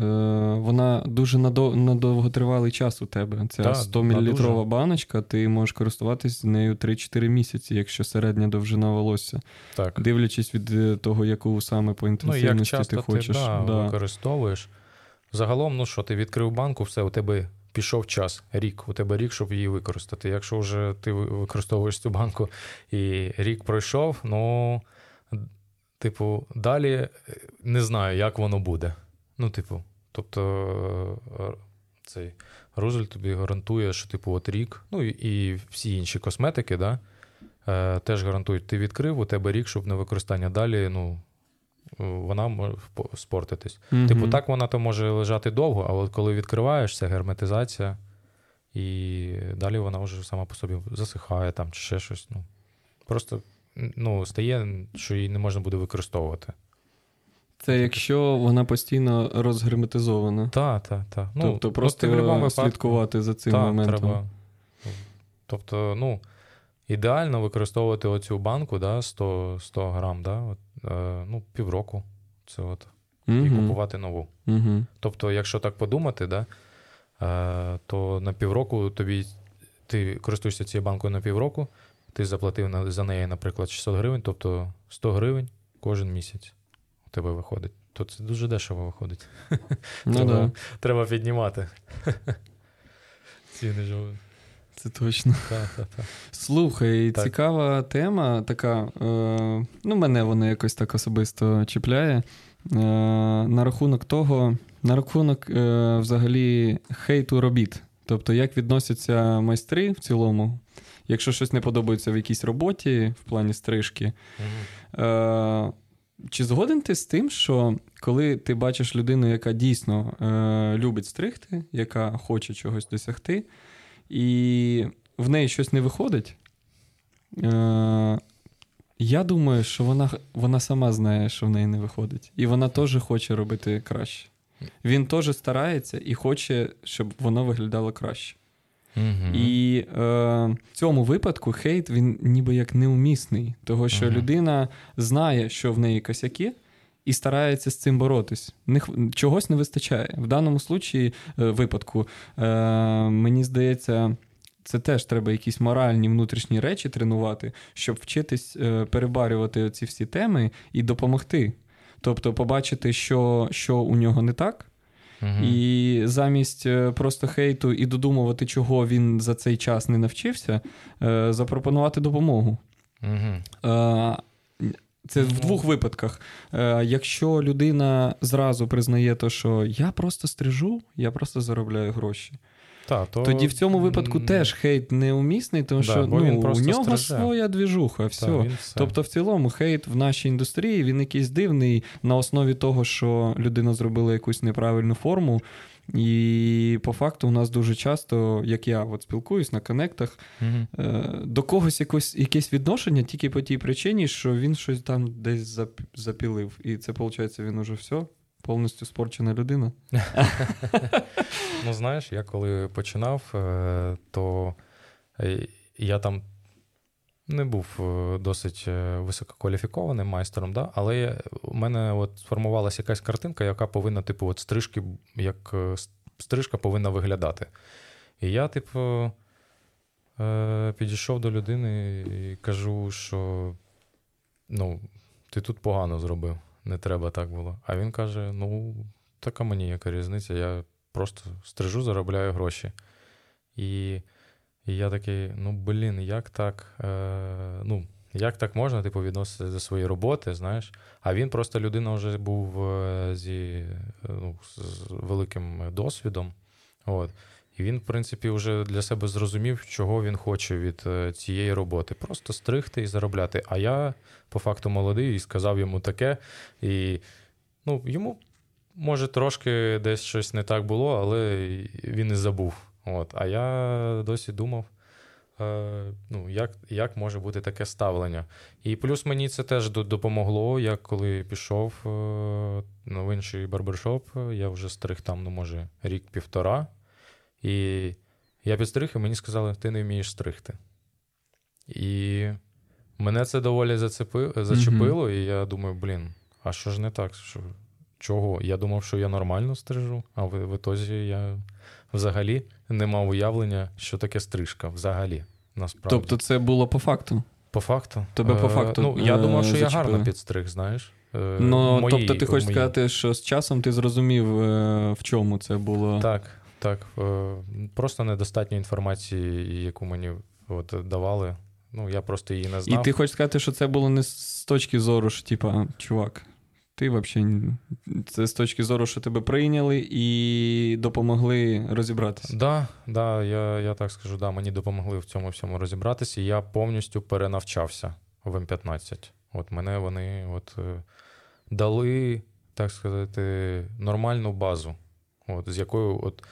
вона дуже надов, на довготривалий час у тебе. Ця Так, 100 мл баночка, ти можеш користуватись з нею 3-4 місяці, якщо середня довжина волосся, Так. дивлячись від е, того, яку саме по Ну, інтенсивності як часто ти хочеш. да, да. використовуєш. Загалом, ну що, ти відкрив банку, все, у тебе пішов час, рік. У тебе рік, щоб її використати. Якщо вже ти використовуєш цю банку і рік пройшов, ну, типу, далі е, не знаю, як воно буде. Ну, типу, тобто, е, цей Рузель тобі гарантує, що, типу, от рік, ну і, і всі інші косметики, да, е, теж гарантують, ти відкрив, у тебе рік, щоб на використання далі, ну, е, вона може спортитись. Мгм. Типу, так вона то може лежати довго, а от коли відкриваєш, це герметизація, і далі вона вже сама по собі засихає там чи ще щось. Ну, просто ну, стає, що її не можна буде використовувати. Це якщо вона постійно розгерметизована. Так, так, так. Ну, тобто просто ти випадку- слідкувати за цим Так, моментом. Треба. Тобто, ну, ідеально використовувати оцю банку, да, 100, 100 грам, да, от, е, ну, півроку. Це от, і купувати нову. Мгм. Тобто, якщо так подумати, да, е, то на півроку тобі ти користуєшся цією банкою на півроку, ти заплатив за неї, наприклад, 600 гривень, тобто 100 гривень кожен місяць у тебе виходить. То це дуже дешево виходить. Ну, треба, да, треба піднімати. Ціни ж. це точно. Так, так, так. Слухай, Так. цікава тема така. Е, ну, мене вона якось так особисто чіпляє. Е, на рахунок того, на рахунок е, взагалі хейту робіт. Тобто, як відносяться майстри в цілому, якщо щось не подобається в якійсь роботі, в плані стрижки. Мгм. Е, чи згоден ти з тим, що коли ти бачиш людину, яка дійсно е, любить стригти, яка хоче чогось досягти, і в неї щось не виходить, е, я думаю, що вона, вона сама знає, що в неї не виходить. І вона теж хоче робити краще. Він теж старається і хоче, щоб воно виглядало краще. І е, в цьому випадку хейт він ніби як неумісний, того що Мгм. людина знає, що в неї косяки, і старається з цим боротись. Не, чогось не вистачає. В даному случаї, е, випадку, е, мені здається, це теж треба якісь моральні внутрішні речі тренувати, щоб вчитись е, перебарювати ці всі теми і допомогти. Тобто, побачити, що, що у нього не так. І замість е, просто хейту і додумувати, чого він за цей час не навчився, е, запропонувати допомогу. Е, Це в двох випадках. Якщо людина зразу признає, то, що я просто стрижу, я просто заробляю гроші. Та, то... Тоді в цьому випадку теж хейт неумісний, тому Да, що ну, у нього стриже. своя двіжуха, все. та, все. Тобто, в цілому, хейт в нашій індустрії він якийсь дивний на основі того, що людина зробила якусь неправильну форму. І по факту у нас дуже часто, як я от спілкуюсь на коннектах, Мгм. е, до когось якось, якесь відношення тільки по тій причині, що він щось там десь запілив. І це, виходить, він уже все, повністю спорчена людина. Ну, знаєш, я коли починав, е, то е, я там не був е, досить висококваліфікованим майстером, да? але у мене от сформувалася якась картинка, яка повинна, типу, от стрижки, як стрижка повинна виглядати. І я, типу, підійшов до людини і кажу, що ну, ти тут погано зробив, не треба так було. А він каже: ну, така мені яка різниця, я просто стрижу, заробляю гроші. І, і я такий, ну блін, як так? Е, ну, як так можна типу, відноситися до своєї роботи, знаєш? А він просто людина вже був е, зі ну, з великим досвідом. От. І він, в принципі, вже для себе зрозумів, чого він хоче від е, цієї роботи. Просто стригти і заробляти. А я, по факту, молодий і сказав йому таке. І ну, йому, може, трошки десь щось не так було, але він і забув. От. А я досі думав, е, ну, як, як може бути таке ставлення. І плюс мені це теж допомогло. Я коли пішов е, в інший барбершоп, я вже стриг там, ну, може, рік-півтора. І я підстриг, і мені сказали, ти не вмієш стригти. І мене це доволі зацепи, зачепило, і я думаю, блін, а що ж не так? Що, чого? Я думав, що я нормально стрижу, а в, в ітозі я взагалі не мав уявлення, що таке стрижка взагалі. Насправді. Тобто, це було по факту. по факту. Тебе по Е, факту, Ну, я е, думав, що я гарно підстриг, знаєш. Е, Ну, тобто, ти хочеш моїй- сказати, що з часом ти зрозумів, в чому це було. Так, так. Е, Просто недостатньо інформації, яку мені от, давали. Ну, я просто її не знав. І ти хочеш сказати, що це було не з точки зору, що, типа, чувак, ти взагалі. Це з точки зору, що тебе прийняли і допомогли розібратися. Да, да, я, я так скажу, да, мені допомогли в цьому всьому розібратися, і я повністю перенавчався в М15. От мене вони от, е, дали, так сказати, нормальну базу, от, з якою, от,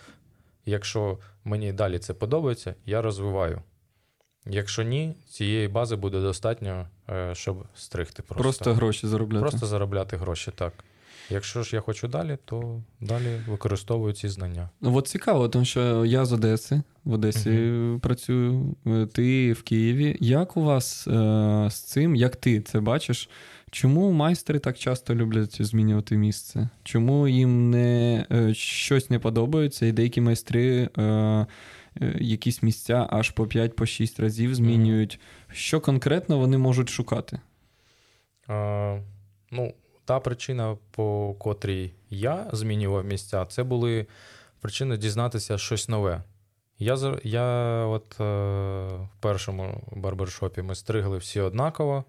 якщо мені далі це подобається, я розвиваю. Якщо ні, цієї бази буде достатньо, е, щоб стригти просто. Просто гроші заробляти. Просто заробляти гроші, так. Якщо ж я хочу далі, то далі використовую ці знання. Ну, От цікаво, тому що я з Одеси, в Одесі працюю, е, ти в Києві. Як у вас е, з цим, як ти це бачиш? Чому майстри так часто люблять змінювати місце? Чому їм не, е, щось не подобається, і деякі майстри е, е, якісь місця аж по 5-6 разів змінюють? Що конкретно вони можуть шукати? Е, ну, та причина, по котрій я змінював місця, це були причини дізнатися щось нове. Я, я от е, в першому барбершопі ми стригли всі однаково,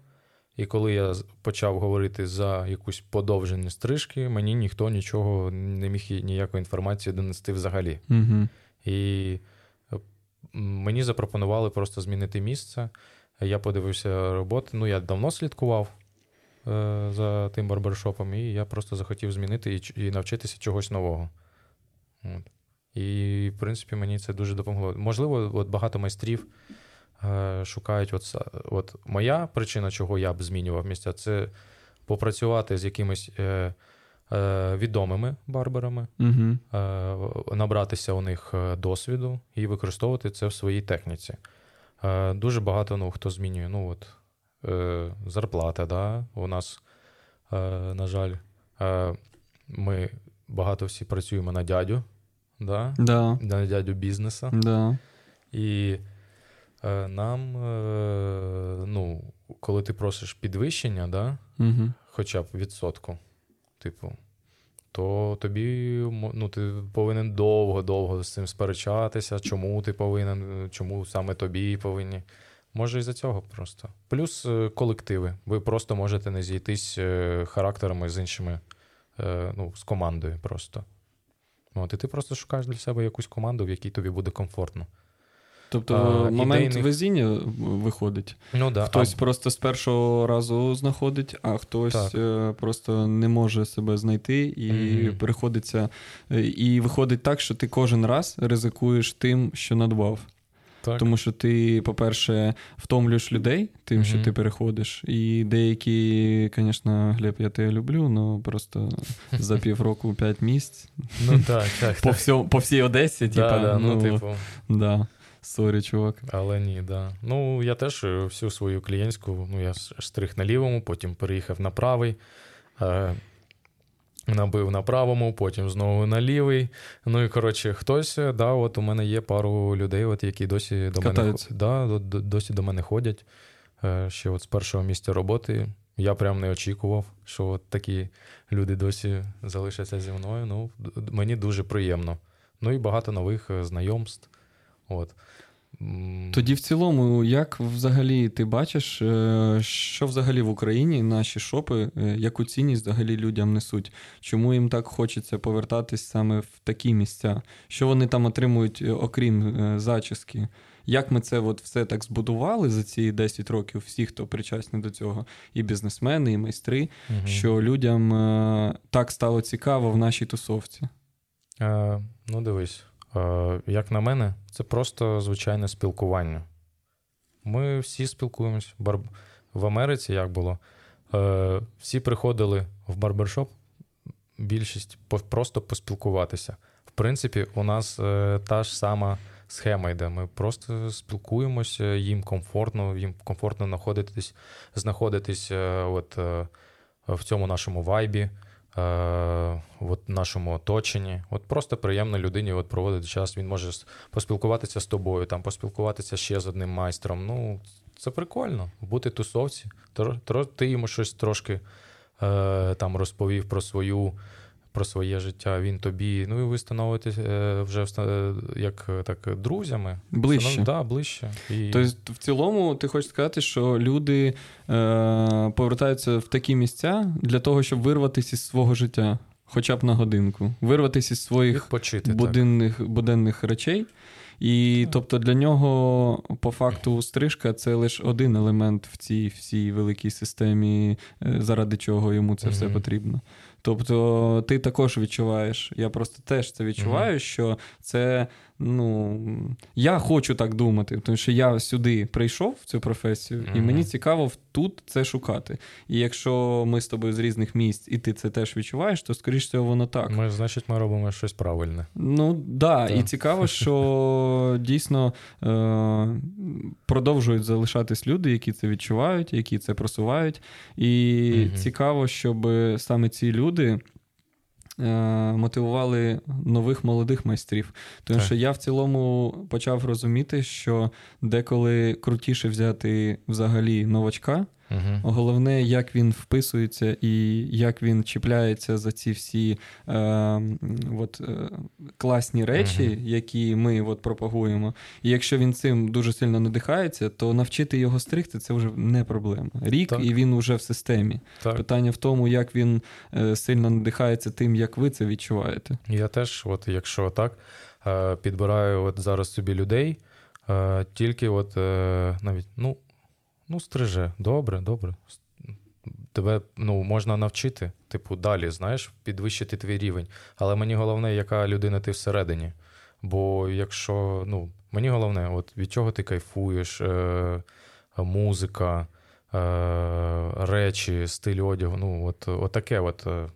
і коли я почав говорити за якусь подовжені стрижки, мені ніхто нічого не міг ніякої інформації донести взагалі. Угу. І е, мені запропонували просто змінити місце. Я подивився роботи. Ну, я давно слідкував е, за тим барбершопом, і я просто захотів змінити і, і навчитися чогось нового. От. І, в принципі, мені це дуже допомогло. Можливо, от багато майстрів шукають. От, от моя причина, чого я б змінював місця, це попрацювати з якимись е, е, відомими барберами Угу. е, набратися у них е, досвіду і використовувати це в своїй техніці. Е, Дуже багато ну, хто змінює. Ну, от, е, зарплата, да? у нас, е, на жаль, е, ми багато всі працюємо на дядю, да? Да. на дядю бізнеса. Да. І Е, нам, е, ну, коли ти просиш підвищення, да, Угу. хоча б відсотку, типу, то тобі ну, ти повинен довго-довго з цим сперечатися, чому ти повинен, чому саме тобі повинні. Може, із-за цього просто. Плюс е, колективи. Ви просто можете не зійтись е, характерами з іншими, е, ну, з командою просто. От, і ти просто шукаєш для себе якусь команду, в якій тобі буде комфортно. Тобто А, момент ідейних- везіння виходить. Ну, да. Хтось просто з першого разу знаходить, а хтось Так. е, просто не може себе знайти і Мгм. приходиться. е, І виходить так, що ти кожен раз ризикуєш тим, що надбав. так. Тому що ти, по-перше, втомлюєш людей тим, що ти переходиш. І деякі, звісно, Глеб, я тебе люблю, але просто за півроку п'ять місць. Ну так, так. По, всій Одесі, Да, типа, ну, ну, типу. да. Сорі, чувак. Але ні, да. Ну, я теж е, всю свою клієнтську, ну, я стриг на лівому, потім переїхав на правий, е, набив на правому, потім знову на лівий. Ну і коротше, хтось, е, да, от у мене є пару людей, от, які досі до мене, Катаються. хо- да, до- до- досі до мене ходять. Е, ще от з першого місця роботи. Я прям не очікував, що от такі люди досі залишаться зі мною. Ну, мені дуже приємно. Ну і багато нових знайомств. От. Тоді, в цілому, як взагалі ти бачиш, е, що взагалі в Україні наші шопи, е, яку цінність взагалі людям несуть? Чому їм так хочеться повертатись саме в такі місця? Що вони там отримують, е, окрім зачіски? Як ми це от все так збудували за ці 10 років, всі, хто причасні до цього, і бізнесмени, і майстри, мгм. що людям так стало цікаво в нашій тусовці? Е, ну, дивись, як на мене, це просто звичайне спілкування. Ми всі спілкуємось. В Америці як було? Е, всі приходили в барбершоп, більшість просто поспілкуватися. В принципі, у нас е, та ж сама схема йде. Ми просто спілкуємося, їм комфортно, їм комфортно знаходитись, знаходитись е, от, е, в цьому нашому вайбі, е, от нашому оточенні. От просто приємно людині от проводити час. Він може поспілкуватися з тобою, там, поспілкуватися ще з одним майстром. Ну, це прикольно. Бути тусовці. Ти йому щось трошки е, там розповів про свою. Про своє життя, він тобі. Ну і ви становитесь е, вже вста- як е, так друзями. Ближче. Станов- Да, ближче. І... Тобто, в цілому, ти хочеш сказати, що люди е, повертаються в такі місця для того, щоб вирватися із свого життя, хоча б на годинку, вирватися із своїх відпочити. буденних, буденних речей. І тобто для нього, по факту, стрижка це лише один елемент в цій всій великій системі, е, заради чого йому це все потрібно. Тобто, ти також відчуваєш, я просто теж це відчуваю, що це, ну, я хочу так думати, тому що я сюди прийшов в цю професію, і мені цікаво тут це шукати. І якщо ми з тобою з різних місць, і ти це теж відчуваєш, то скоріш всього воно так. Ми, значить, ми робимо щось правильне. Ну да, Так. і цікаво, що дійсно е, продовжують залишатись люди, які це відчувають, які це просувають. І Мгм. цікаво, щоб саме ці люди. Е, Мотивували нових молодих майстрів. Тому Так. що я в цілому почав розуміти, що деколи крутіше взяти взагалі новачка, Угу. Головне, як він вписується і як він чіпляється за ці всі е, от, е, класні речі, Мгм. які ми от, пропагуємо. І якщо він цим дуже сильно надихається, то навчити його стригти це вже не проблема. Рік Так. і він вже в системі. Так. Питання в тому, як він е, сильно надихається тим, як ви це відчуваєте. Я теж, от якщо так, е, підбираю от зараз собі людей, е, тільки от е, навіть, ну, ну, стриже, добре, добре. Тебе ну, можна навчити, типу, далі, знаєш, підвищити твій рівень. Але мені головне, яка людина ти всередині. Бо якщо, ну, мені головне, от від чого ти кайфуєш, е, музика, е, речі, стиль одягу. Ну, от, от таке, от, е,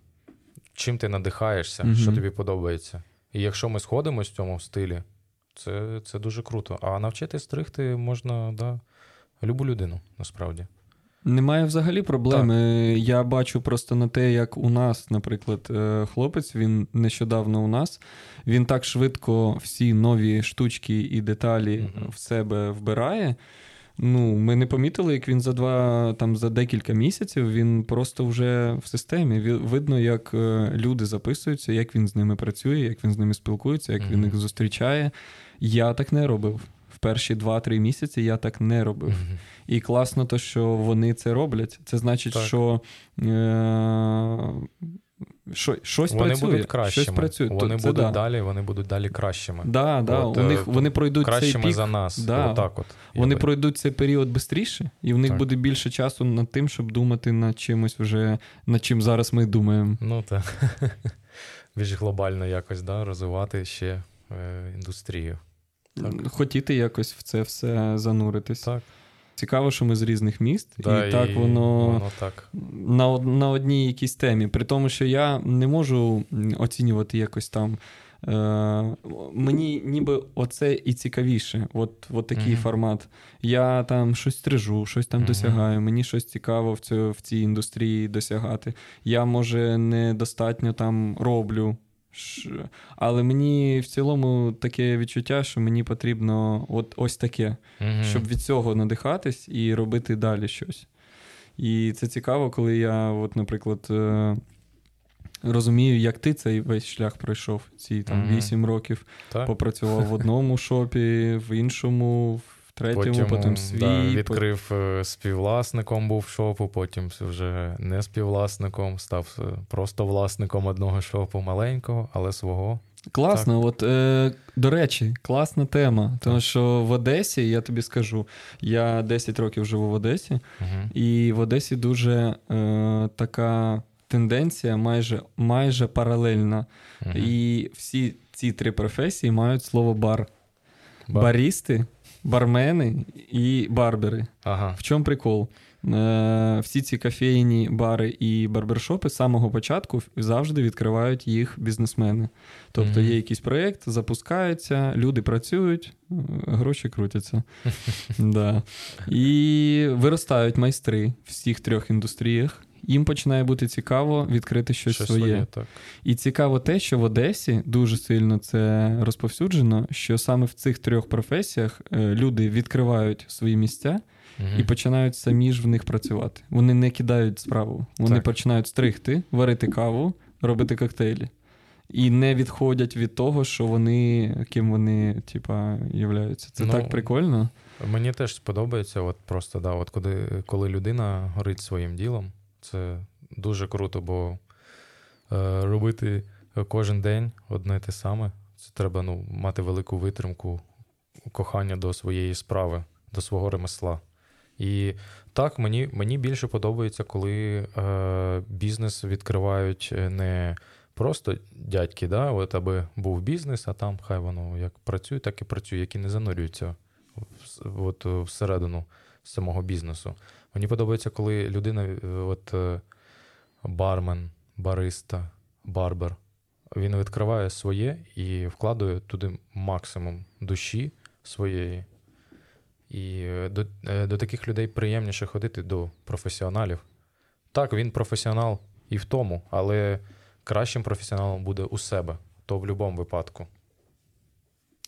чим ти надихаєшся, Мгм. що тобі подобається. І якщо ми сходимось в цьому стилі, це, це дуже круто. А навчити стригти можна, да, любу людину, насправді. Немає взагалі проблеми. Я бачу просто на те, як у нас, наприклад, е, хлопець, він нещодавно у нас, він так швидко всі нові штучки і деталі Мгм. в себе вбирає. Ну, ми не помітили, як він за два, там за декілька місяців він просто вже в системі. Видно, як е, люди записуються, як він з ними працює, як він з ними спілкується, як він їх зустрічає. Я так не робив. Перші 2-3 місяці я так не робив. Мгм. І класно, то, що вони це роблять. Це значить, Так. що е- що, щось Вони працює. будуть кращими. Щось працює. Вони це будуть да. далі, вони будуть далі кращими. Да, да. От, у е, них, вони пройдуть цей пік, за нас. Да. Отак от. вони би- пройдуть цей період швидше, і в них Так. буде більше часу над тим, щоб думати над чимось вже, над чим зараз ми думаємо. Ну так. Більш глобально якось да, розвивати ще е, індустрію. Так. Хотіти якось в це все зануритись. Так. Цікаво, що ми з різних міст, Да, і так воно. воно так. на, на одній якійсь темі. При тому, що я не можу оцінювати якось там. Е, мені ніби оце і цікавіше, от, от такий Мгм. формат. Я там щось стрижу, щось там Мгм. досягаю, мені щось цікаво в, цьо, в цій індустрії досягати. Я, може, недостатньо там роблю. Але мені в цілому таке відчуття, що мені потрібно от ось таке Мгм. щоб від цього надихатись і робити далі щось. І це цікаво, коли я, от, наприклад, е, розумію, як ти цей весь шлях пройшов, ці там. 8 років, Так. попрацював в одному шопі, в іншому, в третьому, потім, свій. да, відкрив е, співвласником був шопу, потім вже не співвласником, став е, просто власником одного шопу маленького, але свого. Класно, от е, до речі, класна тема. Тому що в Одесі, я тобі скажу, я 10 років живу в Одесі, Угу. і в Одесі дуже е, така тенденція, майже, майже паралельна. І всі ці три професії мають слово бар: барісти, бармени і барбери. Ага. В чому прикол? Е, всі ці кофейні, бари і барбершопи з самого початку завжди відкривають їх бізнесмени. Тобто є якийсь проєкт, запускаються, люди працюють, е, гроші крутяться. да. І виростають майстри в всіх трьох індустріях. Їм починає бути цікаво відкрити щось, Щось своє. своє, так. І цікаво те, що в Одесі дуже сильно це розповсюджено, що саме в цих трьох професіях е, люди відкривають свої місця Мгм. і починають самі ж в них працювати. Вони не кидають справу. Вони Так. починають стригти, варити каву, робити коктейлі. І не відходять від того, що вони ким вони, типа, являються. Це Ну, так прикольно. Мені теж сподобається, от просто да, от коли, коли людина горить своїм ділом, це дуже круто, бо е, робити кожен день одне те саме. Це треба ну, мати велику витримку, кохання до своєї справи, до свого ремесла. І так, мені, мені більше подобається, коли е, бізнес відкривають е, не просто дядьки, да, от аби був бізнес, а там хай воно як працює, так і працює, які не занурюються от, всередину самого бізнесу. Мені подобається, коли людина, е, от е, бармен, бариста, барбер, він відкриває своє і вкладує туди максимум душі своєї. І е, до, до таких людей приємніше ходити до професіоналів. Так, він професіонал і в тому, але кращим професіоналом буде у себе, то в будь-якому випадку.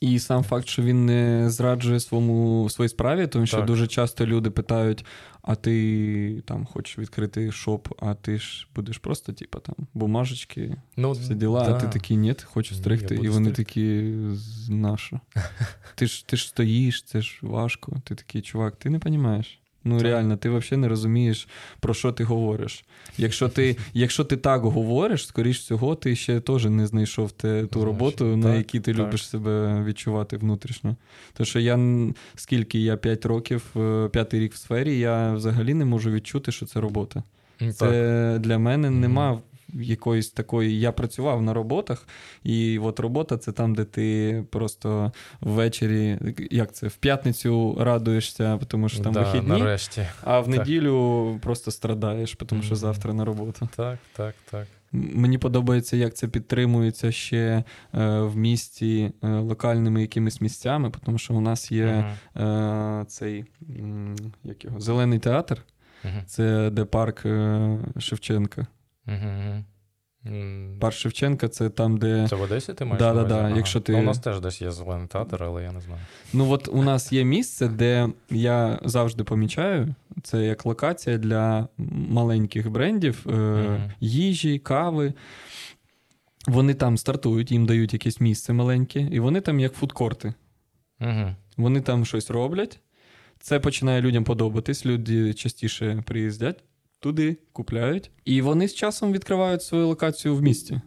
І сам факт, що він не зраджує своєму своїй справі, тому що Так. дуже часто люди питають: а ти там хочеш відкрити шоп, а ти ж будеш просто, типа, там, бумажечки, Ну, всі діла, да. а ти такий, ні, хочу стригти. І вони стригти. такі, «З- нащо? Ти ж, ти ж стоїш, це ж важко. Ти такий, чувак, ти не розумієш. Ну Так. реально, ти взагалі не розумієш, про що ти говориш. Якщо ти, якщо ти так говориш, скоріш всього, ти ще теж не знайшов те, ту роботу, на якій ти так. любиш себе відчувати внутрішньо. Тому що я скільки я 5 років, е, п'ятий рік в сфері, я взагалі не можу відчути, що це робота. М, Це для мене нема якоїсь такої. Я працював на роботах, і от робота це там, де ти просто ввечері, як це, в п'ятницю радуєшся, тому що там да, вихідні, Нарешті. а в Так. неділю просто страдаєш, тому що завтра на роботу. Так, так, так. Мені подобається, як це підтримується ще е, в місті е, локальними якимись місцями, тому що у нас є е, цей як його, зелений театр. Це де парк е, Шевченка. Парк Шевченка це там, де. Це в Одесі ти маєш? Да, да, да, якщо ти- Ну, у нас теж десь є зелений театр, але я не знаю. Ну, от у нас є місце, де я завжди помічаю. Це як локація для маленьких брендів е, їжі, кави. Вони там стартують, їм дають якесь місце маленьке, і вони там як фудкорти. Угу. Вони там щось роблять. Це починає людям подобатись. Люди частіше приїздять туди, купляють. І вони з часом відкривають свою локацію в місті.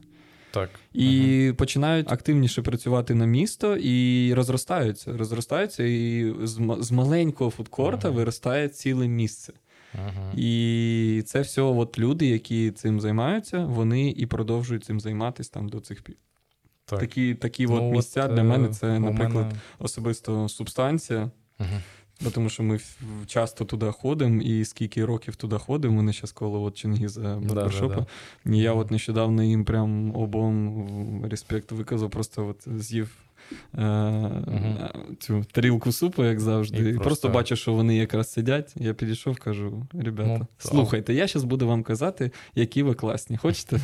Так. І починають активніше працювати на місто і розростаються. Розростаються, і з, з маленького фудкорта Ага. виростає ціле місце. Угу. І це все от люди, які цим займаються, вони і продовжують цим займатися там до цих пір. Так. Такі, такі Ну, от місця от, для е, мене це, наприклад, мене- особисто субстанція. Тому що ми часто туди ходимо, і скільки років туди ходимо, вони зараз коло от Чингіза барбершопа. І я от нещодавно їм прям обом респект виказав, просто от з'їв е- цю тарілку супу, як завжди. І просто... просто бачу, що вони якраз сидять. Я підійшов, кажу: ребята, Ну, слухайте, я зараз буду вам казати, які ви класні. Хочете?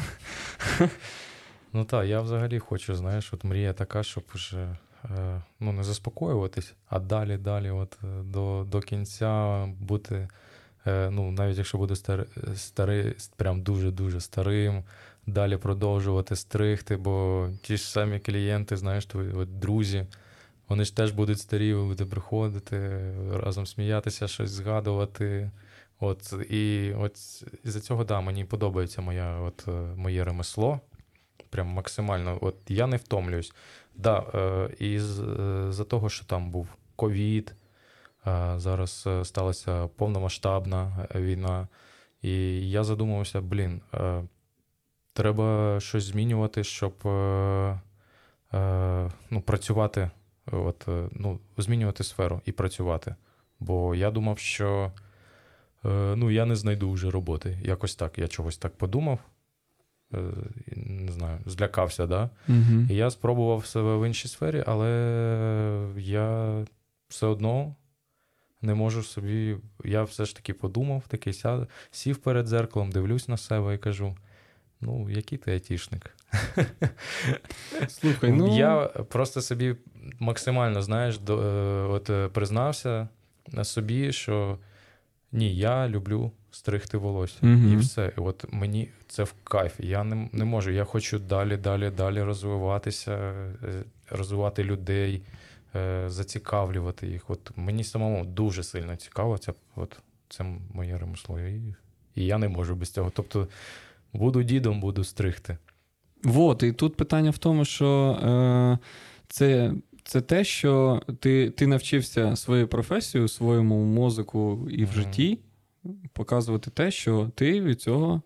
Ну так, я взагалі хочу, знаєш, от мрія така, щоб вже ну, не заспокоюватись, а далі, далі, от е, до, до кінця бути. е, Ну, навіть якщо буде старий, старий, прям дуже-дуже старим, далі продовжувати стригти, бо ті ж самі клієнти, знаєш, твої от, друзі, вони ж теж будуть старі, ви приходити, разом сміятися, щось згадувати. От, і от із-за цього, да, мені подобається моя, от, е, моє ремесло. Прям максимально. От я не втомлююсь. Да, е, і з, е, того, що там був ковід, е, зараз сталася повномасштабна війна. І я задумався: блін, треба щось змінювати, щоб ну, працювати, от, ну, змінювати сферу і працювати. Бо я думав, що ну, я не знайду вже роботи. Якось так. Я чогось так подумав. Е, Не знаю, злякався, да? Угу. І я спробував себе в іншій сфері, але я все одно не можу собі. Я все ж таки подумав, такий ся- сів перед зеркалом, дивлюсь на себе і кажу: ну, який ти айтішник? Слухай, ну Я просто собі максимально, знаєш, до, е, от е, признався собі, що ні, я люблю стригти волосся. Мгм. І все. І от мені це в кайф. Я не, не можу. Я хочу далі, далі, далі розвиватися, е, розвивати людей, е, зацікавлювати їх. От мені самому дуже сильно цікаво. Це, от, це моє ремесло. І, і я не можу без цього. Тобто буду дідом, буду стригти. Вот, і тут питання в тому, що е, це, це те, що ти, ти навчився свою професію, своєму мозику і в житті показувати те, що ти від цього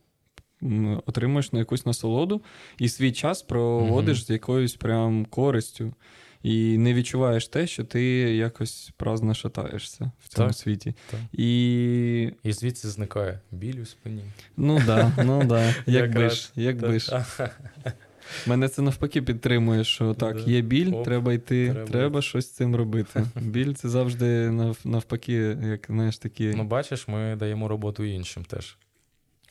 отримуєш на якусь насолоду і свій час проводиш Мгм. з якоюсь прям користю. І не відчуваєш те, що ти якось праздно шатаєшся в цьому Так, світі. так. І І звідси зникає біль у спині. ну да, ну да, якби ж, якби ж. Мене це навпаки підтримує, що так, Да. є біль, Оп, треба йти, треба. треба, щось з цим робити. Біль це завжди нав- навпаки, як знаєш, такі. Ну, бачиш, ми даємо роботу іншим теж.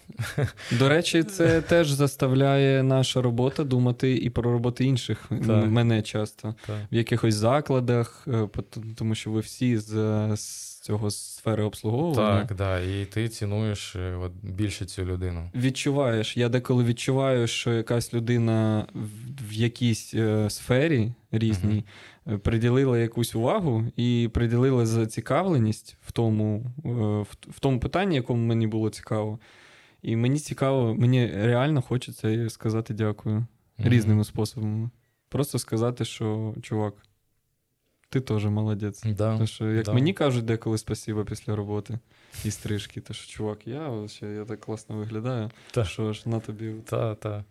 До речі, це теж заставляє наша робота думати і про роботи інших. Так. Мене часто. Так. В якихось закладах, е, тому що ви всі з, з цього сфери обслуговування. Так, да. І ти цінуєш е, от, більше цю людину. Відчуваєш, я деколи відчуваю, що якась людина в, якійсь е, сфері різній е, приділила якусь увагу і приділила зацікавленість в тому, е, в, в тому питанні, якому мені було цікаво. І мені цікаво, мені реально хочеться сказати дякую Мгм. різними способами. Просто сказати, що чувак, ти теж молодець. Да. Тому що як да. мені кажуть деколи спасіба після роботи і стрижки, то що чувак, я, вообще, я так класно виглядаю. Та. Що ж, на тобі Та, та.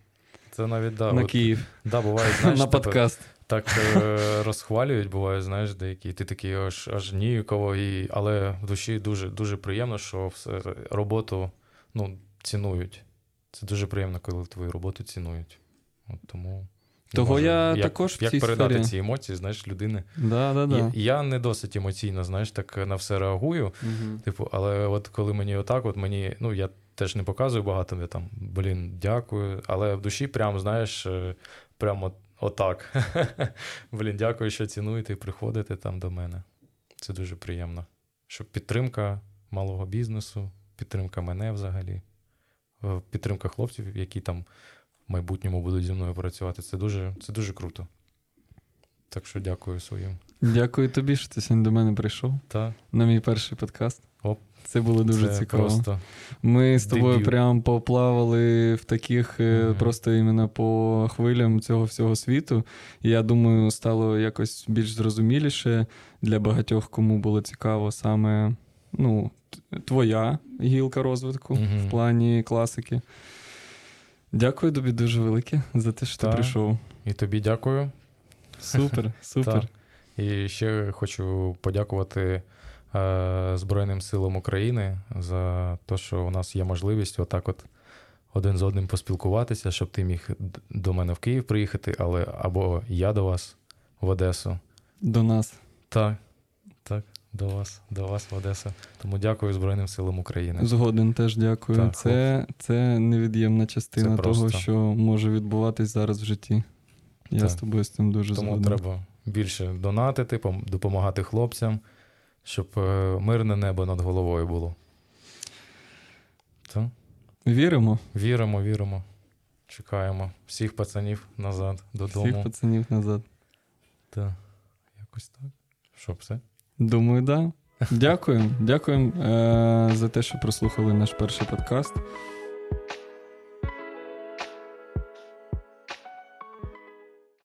Це навіть да, на от, Київ, да, буває, знаєш, на подкаст. так е, розхвалюють, буває, знаєш, деякі. Ти такий аж аж ніяково, і, але в душі дуже, дуже приємно, що все роботу ну, цінують. Це дуже приємно, коли твою роботу цінують. От тому. Того я як, також в як цій передати сфері. ці емоції, знаєш, людини. Да, да, да. І, я не досить емоційно, знаєш, так на все реагую. Угу. Типу, але от коли мені отак, от мені, ну я теж не показую багато, я там, блін, дякую. Але в душі, прям, знаєш, е, прямо от, отак. блін, дякую, що цінуєте і приходите там до мене. Це дуже приємно. Щоб підтримка малого бізнесу, підтримка мене взагалі, підтримка хлопців, які там в майбутньому будуть зі мною працювати. Це дуже, це дуже круто. Так що дякую своїм. Дякую тобі, що ти сьогодні до мене прийшов Та, на мій перший подкаст. Оп. Це було дуже це цікаво. Просто Ми з тобою дебют. прям поплавали в таких Мгм. просто іменно по хвилям цього всього світу. Я думаю, стало якось більш зрозуміліше для багатьох, кому було цікаво саме ну, твоя гілка розвитку Мгм. в плані класики. Дякую тобі дуже велике за те, що Та. ти прийшов. І тобі дякую. Супер, супер. І ще хочу подякувати е, Збройним силам України за те, що у нас є можливість отак от один з одним поспілкуватися, щоб ти міг до мене в Київ приїхати, але або я до вас в Одесу. До нас. Так, так, до вас, до вас в Одесу. Тому дякую Збройним силам України. Згоден теж дякую. Так, це, це невід'ємна частина Це того, що може відбуватись зараз в житті. Я Так. з тобою з цим дуже Тому згоден. треба більше донатити, допомагати хлопцям, щоб е, мирне небо над головою було. Так? Віримо Віримо, віримо. Чекаємо всіх пацанів назад додому. всіх пацанів назад. Та, якось так. Що, все? Думаю, да. Дякую. Дякуємо е- за те, що прослухали наш перший подкаст.